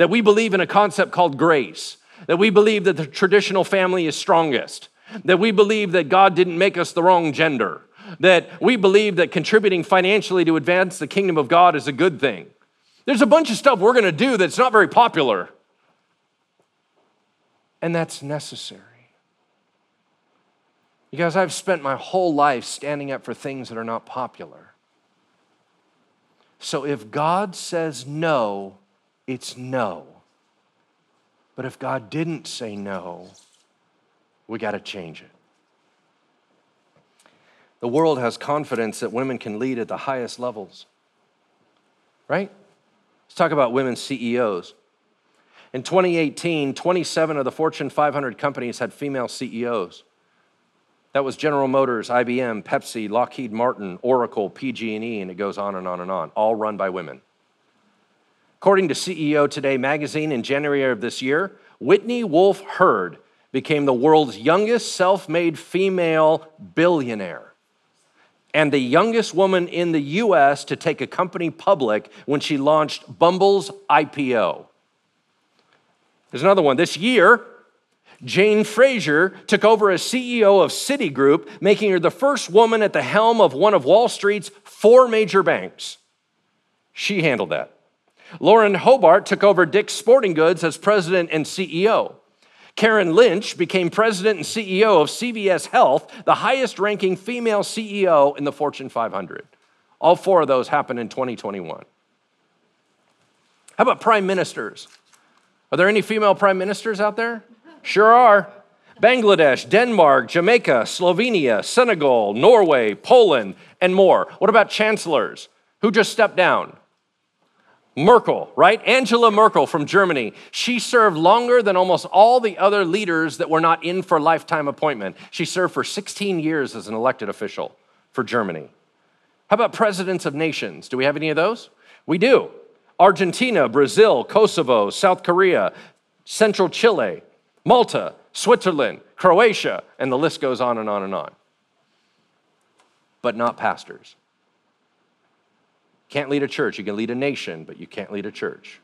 that we believe in a concept called grace, that we believe that the traditional family is strongest, that we believe that God didn't make us the wrong gender, that we believe that contributing financially to advance the kingdom of God is a good thing. There's a bunch of stuff we're going to do that's not very popular, and that's necessary. Because I've spent my whole life standing up for things that are not popular. So if God says no, it's no. But if God didn't say no, we got to change it. The world has confidence that women can lead at the highest levels, right? Let's talk about women CEOs. In 2018, 27 of the Fortune 500 companies had female CEOs. That was General Motors, IBM, Pepsi, Lockheed Martin, Oracle, PG&E, and it goes on and on and on, all run by women. According to CEO Today magazine in January of this year, Whitney Wolfe Herd became the world's youngest self-made female billionaire and the youngest woman in the US to take a company public when she launched Bumble's IPO. There's another one. This year, Jane Fraser took over as CEO of Citigroup, making her the first woman at the helm of one of Wall Street's four major banks. She handled that. Lauren Hobart took over Dick's Sporting Goods as president and CEO. Karen Lynch became president and CEO of CVS Health, the highest ranking female CEO in the Fortune 500. All four of those happened in 2021. How about prime ministers? Are there any female prime ministers out there? Sure are. Bangladesh, Denmark, Jamaica, Slovenia, Senegal, Norway, Poland, and more. What about chancellors? Who just stepped down? Merkel, right? Angela Merkel from Germany. She served longer than almost all the other leaders that were not in for lifetime appointment. She served for 16 years as an elected official for Germany. How about presidents of nations? Do we have any of those? We do. Argentina, Brazil, Kosovo, South Korea, Central Chile, Malta, Switzerland, Croatia, and the list goes on and on and on. But not pastors. Can't lead a church. You can lead a nation, but you can't lead a church.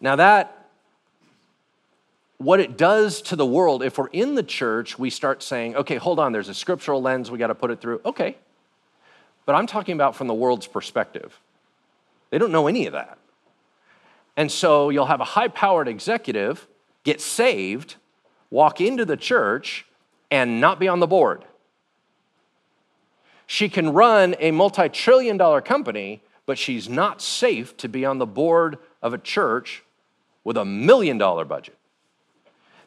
Now, that, what it does to the world, if we're in the church, we start saying, okay, hold on, there's a scriptural lens, we got to put it through. Okay. But I'm talking about from the world's perspective. They don't know any of that. And so you'll have a high powered executive get saved, walk into the church, and not be on the board. She can run a multi trillion dollar company, but she's not safe to be on the board of a church with a million dollar budget.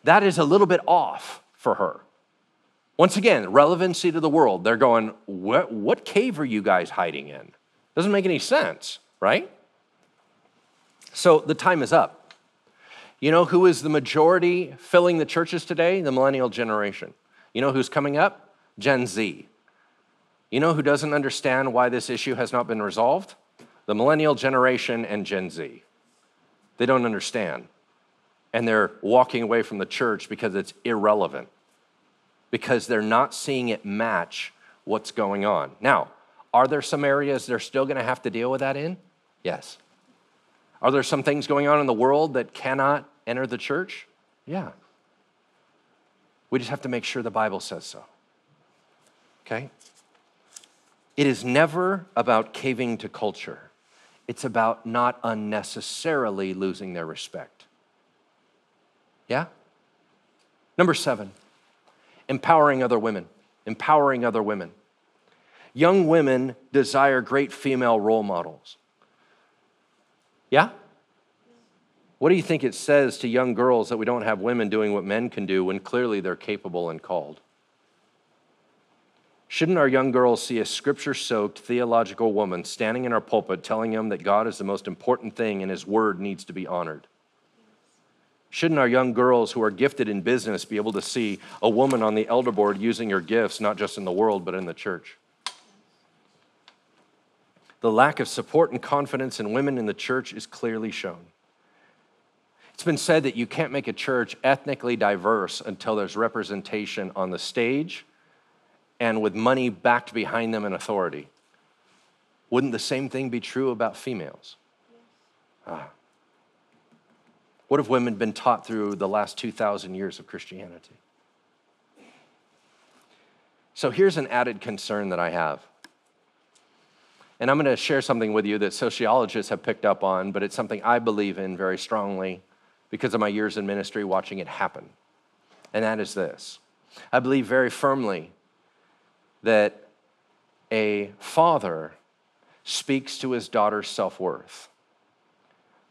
That is a little bit off for her. Once again, relevancy to the world. They're going, what, what cave are you guys hiding in? Doesn't make any sense, right? So the time is up. You know who is the majority filling the churches today? The millennial generation. You know who's coming up? Gen Z. You know who doesn't understand why this issue has not been resolved? The millennial generation and Gen Z. They don't understand. And they're walking away from the church because it's irrelevant, because they're not seeing it match what's going on. Now, are there some areas they're still going to have to deal with that in? Yes. Are there some things going on in the world that cannot enter the church? Yeah. We just have to make sure the Bible says so. Okay? It is never about caving to culture, it's about not unnecessarily losing their respect. Yeah? Number seven, empowering other women. Empowering other women. Young women desire great female role models. Yeah? What do you think it says to young girls that we don't have women doing what men can do when clearly they're capable and called? Shouldn't our young girls see a scripture soaked theological woman standing in our pulpit telling them that God is the most important thing and his word needs to be honored? Shouldn't our young girls who are gifted in business be able to see a woman on the elder board using her gifts, not just in the world, but in the church? The lack of support and confidence in women in the church is clearly shown. It's been said that you can't make a church ethnically diverse until there's representation on the stage and with money backed behind them and authority. Wouldn't the same thing be true about females? Ah. What have women been taught through the last 2,000 years of Christianity? So here's an added concern that I have. And I'm going to share something with you that sociologists have picked up on, but it's something I believe in very strongly because of my years in ministry watching it happen. And that is this I believe very firmly that a father speaks to his daughter's self worth.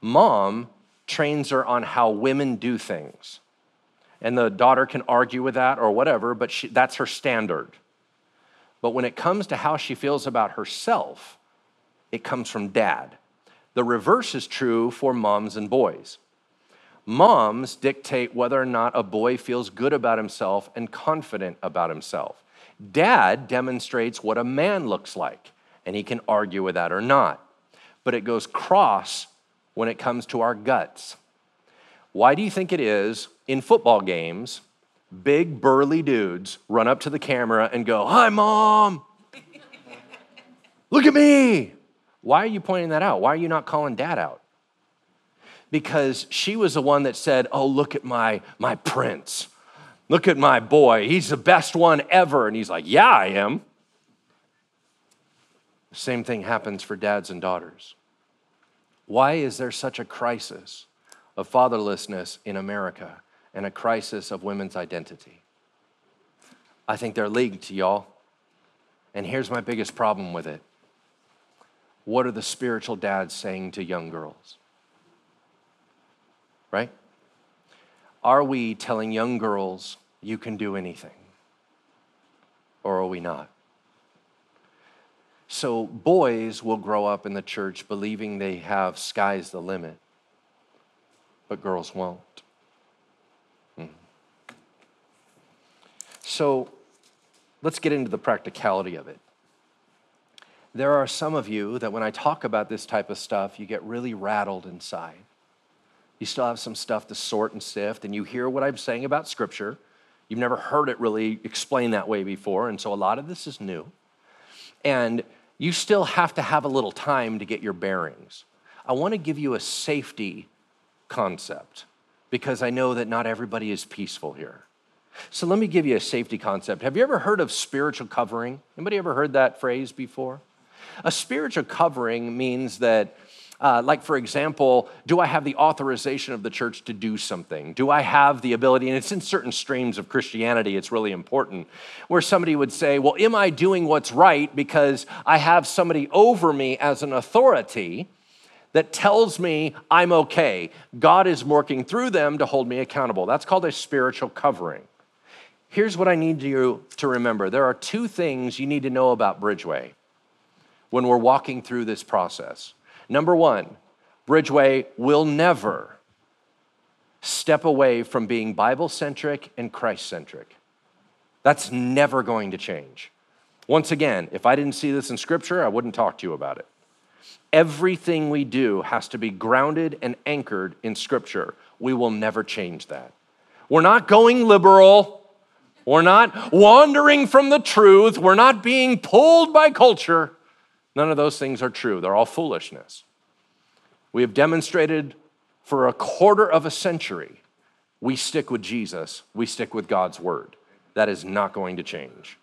Mom trains her on how women do things. And the daughter can argue with that or whatever, but she, that's her standard. But when it comes to how she feels about herself, it comes from dad. The reverse is true for moms and boys. Moms dictate whether or not a boy feels good about himself and confident about himself. Dad demonstrates what a man looks like, and he can argue with that or not. But it goes cross when it comes to our guts. Why do you think it is in football games, big burly dudes run up to the camera and go, Hi, mom. Look at me. Why are you pointing that out? Why are you not calling dad out? Because she was the one that said, Oh, look at my, my prince. Look at my boy. He's the best one ever. And he's like, Yeah, I am. Same thing happens for dads and daughters. Why is there such a crisis of fatherlessness in America and a crisis of women's identity? I think they're linked, y'all. And here's my biggest problem with it what are the spiritual dads saying to young girls? Right? Are we telling young girls, you can do anything? Or are we not? So, boys will grow up in the church believing they have sky's the limit, but girls won't. Hmm. So, let's get into the practicality of it. There are some of you that when I talk about this type of stuff, you get really rattled inside. You still have some stuff to sort and sift, and you hear what I'm saying about Scripture. You've never heard it really explained that way before, and so a lot of this is new. And you still have to have a little time to get your bearings. I want to give you a safety concept because I know that not everybody is peaceful here. So let me give you a safety concept. Have you ever heard of spiritual covering? Anybody ever heard that phrase before? A spiritual covering means that, uh, like, for example, do I have the authorization of the church to do something? Do I have the ability, and it's in certain streams of Christianity, it's really important, where somebody would say, Well, am I doing what's right because I have somebody over me as an authority? that tells me I'm okay. God is working through them to hold me accountable. That's called a spiritual covering. Here's what I need you to remember there are two things you need to know about Bridgeway when we're walking through this process. Number one, Bridgeway will never step away from being Bible centric and Christ centric. That's never going to change. Once again, if I didn't see this in Scripture, I wouldn't talk to you about it. Everything we do has to be grounded and anchored in Scripture. We will never change that. We're not going liberal. We're not wandering from the truth. We're not being pulled by culture. None of those things are true, they're all foolishness. We have demonstrated for a quarter of a century we stick with Jesus, we stick with God's word. That is not going to change.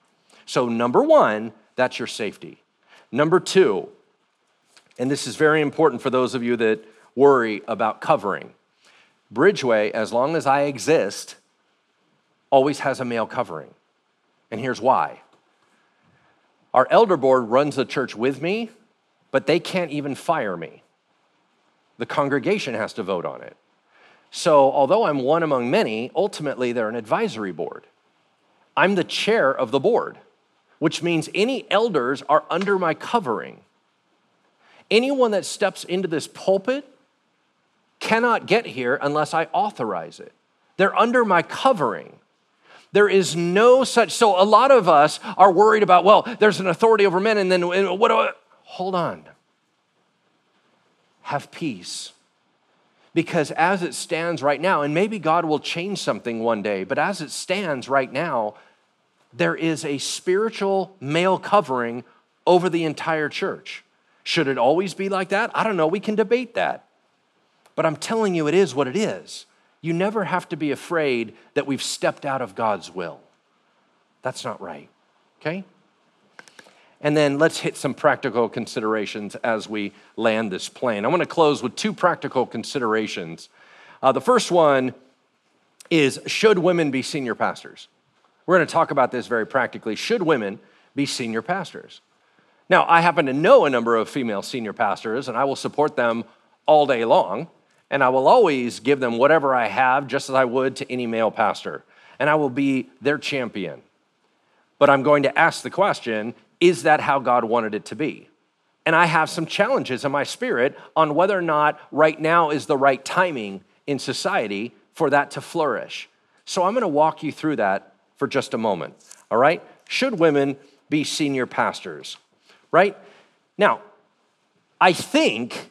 So, number one, that's your safety. Number two, and this is very important for those of you that worry about covering. Bridgeway, as long as I exist, always has a male covering. And here's why our elder board runs the church with me, but they can't even fire me. The congregation has to vote on it. So, although I'm one among many, ultimately they're an advisory board. I'm the chair of the board, which means any elders are under my covering. Anyone that steps into this pulpit cannot get here unless I authorize it. They're under my covering. There is no such, so a lot of us are worried about, well, there's an authority over men, and then what do I, hold on. Have peace. Because as it stands right now, and maybe God will change something one day, but as it stands right now, there is a spiritual male covering over the entire church. Should it always be like that? I don't know. We can debate that. But I'm telling you, it is what it is you never have to be afraid that we've stepped out of God's will. That's not right, okay? And then let's hit some practical considerations as we land this plane. I want to close with two practical considerations. Uh, the first one is Should women be senior pastors? We're going to talk about this very practically. Should women be senior pastors? Now, I happen to know a number of female senior pastors, and I will support them all day long and I will always give them whatever I have, just as I would to any male pastor. And I will be their champion. But I'm going to ask the question is that how God wanted it to be? And I have some challenges in my spirit on whether or not right now is the right timing in society for that to flourish. So I'm to walk you through that for just a moment. All right? Should women be senior pastors? Right? Now, I think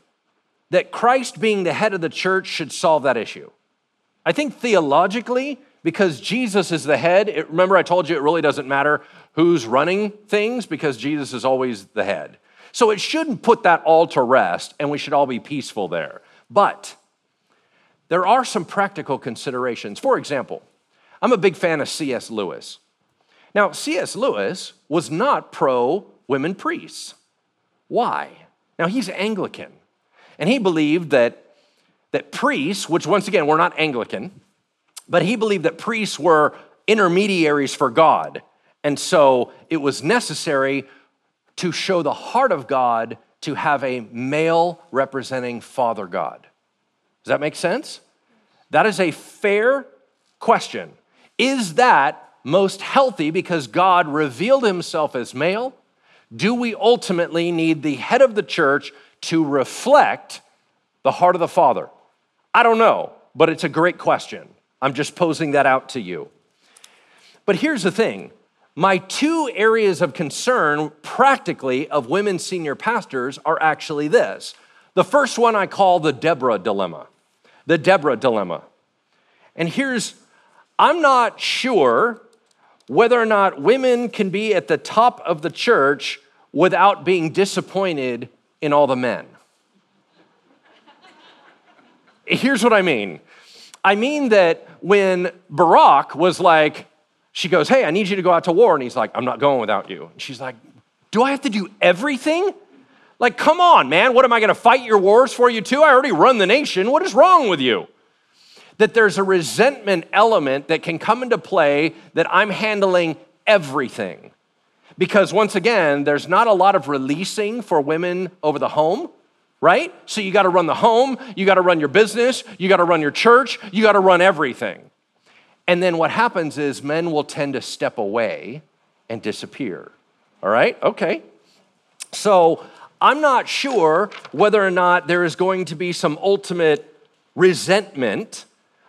that Christ being the head of the church should solve that issue. I think theologically, because Jesus is the head, it, remember I told you it really doesn't matter who's running things because Jesus is always the head. So it shouldn't put that all to rest, and we should all be peaceful there. But there are some practical considerations. For example, I'm a big fan of C.S. Lewis. Now, C.S. Lewis was not pro women priests. Why? Now, he's Anglican, and he believed that, that priests, which once again, we're not Anglican, but he believed that priests were intermediaries for God. And so it was necessary to show the heart of God to have a male representing Father God. Does that make sense? That is a fair question. Is that most healthy because God revealed himself as male? Do we ultimately need the head of the church to reflect the heart of the Father? I don't know, but it's a great question. I'm just posing that out to you. But here's the thing my two areas of concern, practically, of women senior pastors are actually this. The first one I call the Deborah dilemma. The Deborah dilemma. And here's I'm not sure whether or not women can be at the top of the church without being disappointed in all the men. Here's what I mean I mean that when Barak was like, she goes, Hey, I need you to go out to war. And he's like, I'm not going without you. And she's like, Do I have to do everything? Like, come on, man. What am I going to fight your wars for you too? I already run the nation. What is wrong with you? that there's a resentment element that can come into play that I'm handling everything. Because once again, there's not a lot of releasing for women over the home, right? So you got to run the home, you got to run your business, you got to run your church, you got to run everything. And then what happens is men will tend to step away and disappear. All right? Okay. So I'm not sure whether or not there is going to be some ultimate resentment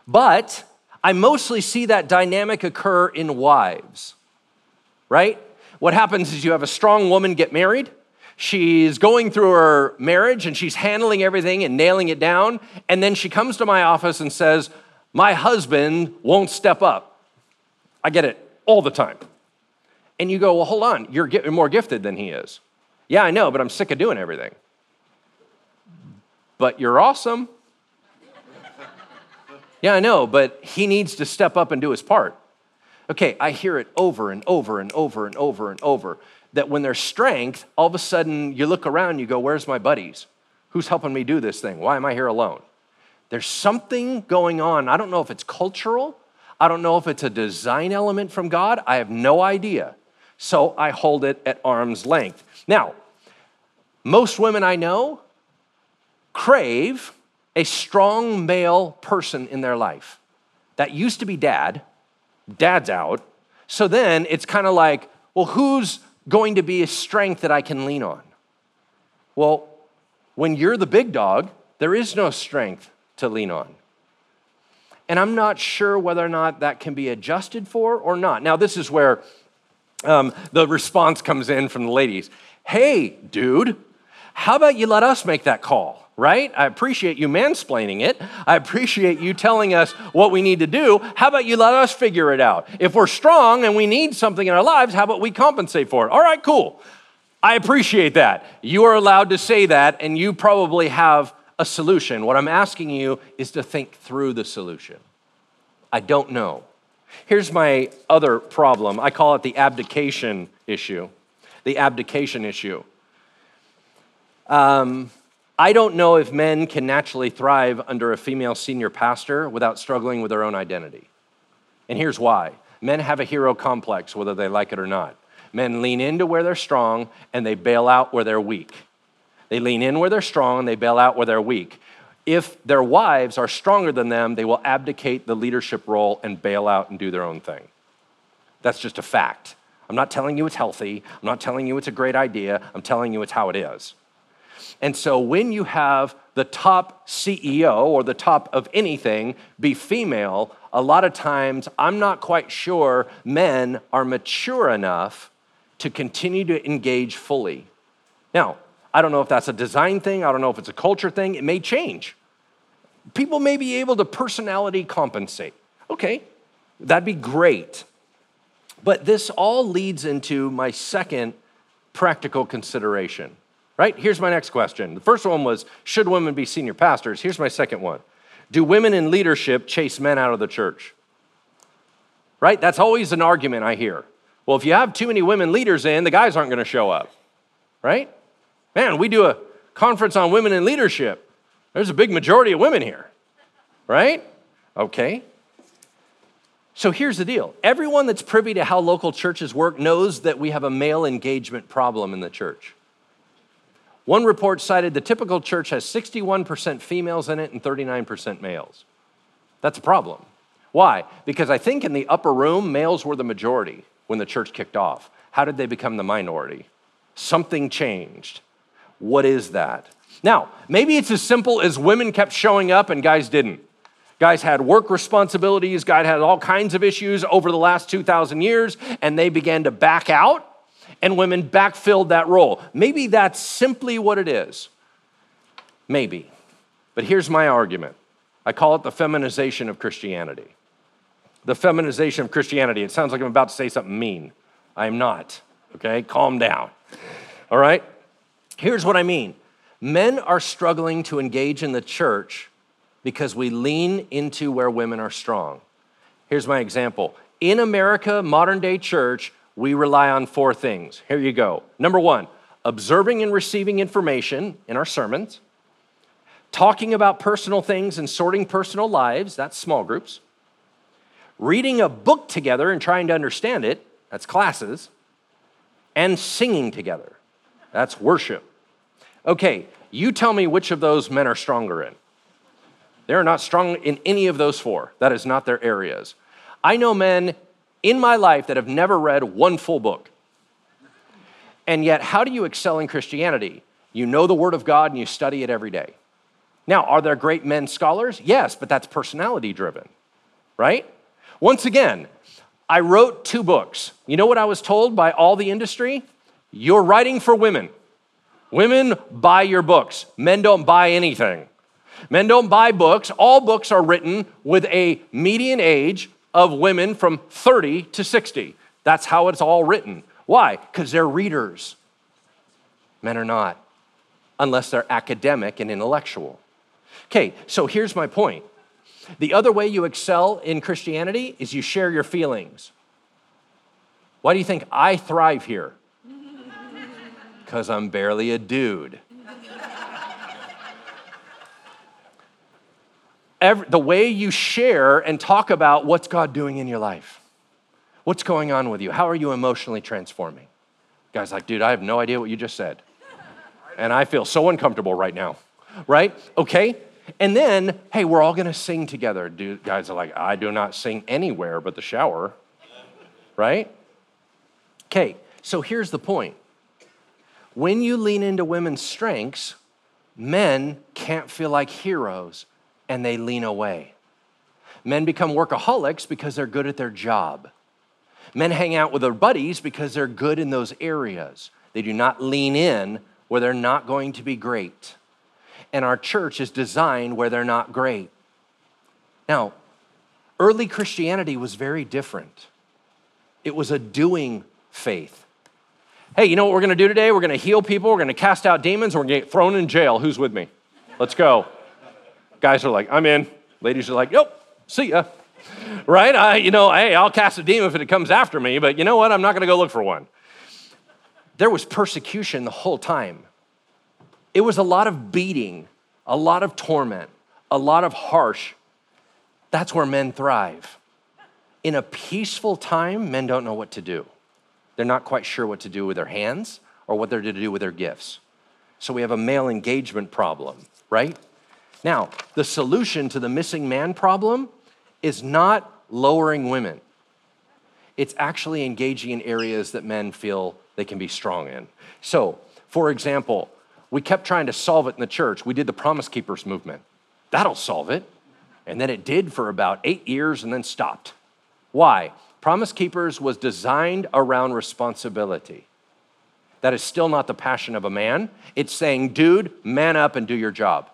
but I mostly see that dynamic occur in wives, right? What happens is you have a strong woman get married. She's going through her marriage and she's handling everything and nailing it down. And then she comes to my office and says, My husband won't step up. I get it all the time. And you go, Well, hold on, you're getting more gifted than he is. Yeah, I know, but I'm sick of doing everything. But you're awesome. Yeah, I know, but he needs to step up and do his part. Okay, I hear it over and over and over and over and over that when there's strength, all of a sudden you look around, you go, Where's my buddies? Who's helping me do this thing? Why am I here alone? There's something going on. I don't know if it's cultural, I don't know if it's a design element from God. I have no idea. So I hold it at arm's length. Now, most women I know crave a strong male person in their life. That used to be dad, dad's out. So then it's kind of like, well, who's going to be a strength that I can lean on? Well, when you're the big dog, there is no strength to lean on. And I'm not sure whether or not that can be adjusted for or not. Now, this is where um, the response comes in from the ladies Hey, dude, how about you let us make that call? Right? I appreciate you mansplaining it. I appreciate you telling us what we need to do. How about you let us figure it out? If we're strong and we need something in our lives, how about we compensate for it? All right, cool. I appreciate that. You are allowed to say that, and you probably have a solution. What I'm asking you is to think through the solution. I don't know. Here's my other problem I call it the abdication issue. The abdication issue. Um, I don't know if men can naturally thrive under a female senior pastor without struggling with their own identity. And here's why men have a hero complex, whether they like it or not. Men lean into where they're strong and they bail out where they're weak. They lean in where they're strong and they bail out where they're weak. if their wives are stronger than them, they will abdicate the leadership role and bail out and do their own thing. That's just a fact. I'm not telling you it's healthy. I'm not telling you it's a great idea. I'm telling you it's how it is. And so when you have the top CEO or the top of anything be female, a lot of times I'm not quite sure men are mature enough to continue to engage fully. Now, I don't know if that's a design thing, I don't know if it's a culture thing, it may change. People may be able to personality compensate. Okay, that'd be great. But this all leads into my second practical consideration, right? Here's my next question. The first one was Should women be senior pastors? Here's my second one Do women in leadership chase men out of the church? Right? That's always an argument I hear. Well, if you have too many women leaders in, the guys aren't going to show up, right? Man, we do a conference on women in leadership. There's a big majority of women here, right? Okay. So here's the deal everyone that's privy to how local churches work knows that we have a male engagement problem in the church. One report cited the typical church has 61% females in it and 39% males. That's a problem. Why? Because I think in the upper room, males were the majority when the church kicked off. How did they become the minority? Something changed. What is that? Now, maybe it's as simple as women kept showing up and guys didn't. Guys had work responsibilities, guys had all kinds of issues over the last 2,000 years, and they began to back out, and women backfilled that role. Maybe that's simply what it is. Maybe. But here's my argument I call it the feminization of Christianity. The feminization of Christianity. It sounds like I'm about to say something mean. I am not, okay? Calm down. All right? Here's what I mean men are struggling to engage in the church because we lean into where women are strong. Here's my example. In America, modern day church, we rely on four things. Here you go. Number one, observing and receiving information in our sermons, talking about personal things and sorting personal lives, that's small groups, reading a book together and trying to understand it, that's classes, and singing together, that's worship. Okay, you tell me which of those men are stronger in. They're not strong in any of those four. That is not their areas. I know men in my life that have never read one full book. And yet, how do you excel in Christianity? You know the Word of God and you study it every day. Now, are there great men scholars? Yes, but that's personality driven, right? Once again, I wrote two books. You know what I was told by all the industry? You're writing for women. Women buy your books, men don't buy anything. Men don't buy books. All books are written with a median age of women from 30 to 60. That's how it's all written. Why? Because they're readers. Men are not, unless they're academic and intellectual. Okay, so here's my point. The other way you excel in Christianity is you share your feelings. Why do you think I thrive here? Because I'm barely a dude. Every, the way you share and talk about what's God doing in your life. What's going on with you? How are you emotionally transforming? Guy's like, dude, I have no idea what you just said. And I feel so uncomfortable right now, right? Okay. And then, hey, we're all gonna sing together. Dude, guys are like, I do not sing anywhere but the shower, right? Okay, so here's the point. When you lean into women's strengths, men can't feel like heroes and they lean away. Men become workaholics because they're good at their job. Men hang out with their buddies because they're good in those areas. They do not lean in where they're not going to be great. And our church is designed where they're not great. Now, early Christianity was very different. It was a doing faith. Hey, you know what we're gonna do today? We're gonna heal people, we're gonna cast out demons, we're gonna get thrown in jail. Who's with me? Let's go. Guys are like, I'm in. Ladies are like, nope, see ya. right? I, you know, hey, I'll cast a demon if it comes after me, but you know what? I'm not going to go look for one. There was persecution the whole time. It was a lot of beating, a lot of torment, a lot of harsh. That's where men thrive. In a peaceful time, men don't know what to do. They're not quite sure what to do with their hands or what they're to do with their gifts. So we have a male engagement problem, right? Now, the solution to the missing man problem is not lowering women. It's actually engaging in areas that men feel they can be strong in. So, for example, we kept trying to solve it in the church. We did the Promise Keepers movement. That'll solve it. And then it did for about eight years and then stopped. Why? Promise Keepers was designed around responsibility. That is still not the passion of a man. It's saying, dude, man up and do your job.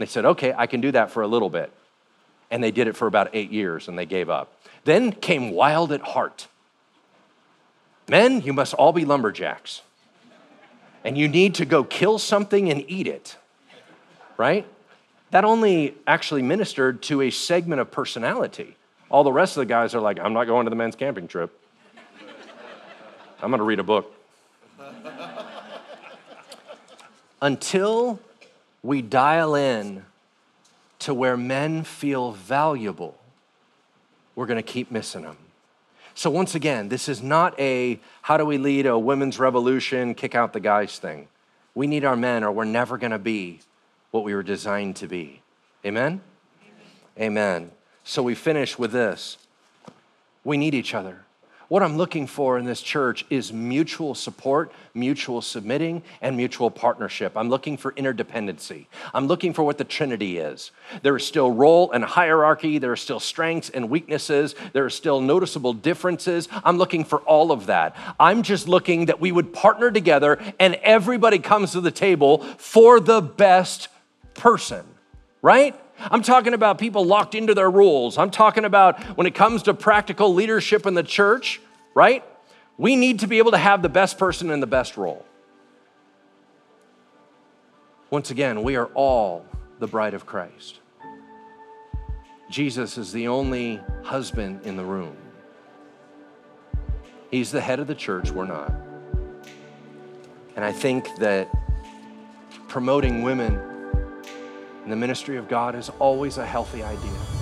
They said, okay, I can do that for a little bit. And they did it for about eight years and they gave up. Then came Wild at Heart. Men, you must all be lumberjacks. And you need to go kill something and eat it, right? That only actually ministered to a segment of personality. All the rest of the guys are like, I'm not going to the men's camping trip. I'm gonna read a book. Until we dial in to where men feel valuable, we're going to keep missing them. So, once again, this is not a how do we lead a women's revolution, kick out the guys thing. We need our men, or we're never going to be what we were designed to be. Amen? Amen? Amen. So, we finish with this we need each other. What I'm looking for in this church is mutual support, mutual submitting, and mutual partnership. I'm looking for interdependency. I'm looking for what the Trinity is. There is still role and hierarchy, there are still strengths and weaknesses, there are still noticeable differences. I'm looking for all of that. I'm just looking that we would partner together and everybody comes to the table for the best person, right? I'm talking about people locked into their rules. I'm talking about when it comes to practical leadership in the church, right? We need to be able to have the best person in the best role. Once again, we are all the bride of Christ. Jesus is the only husband in the room. He's the head of the church, we're not. And I think that promoting women and the ministry of God is always a healthy idea.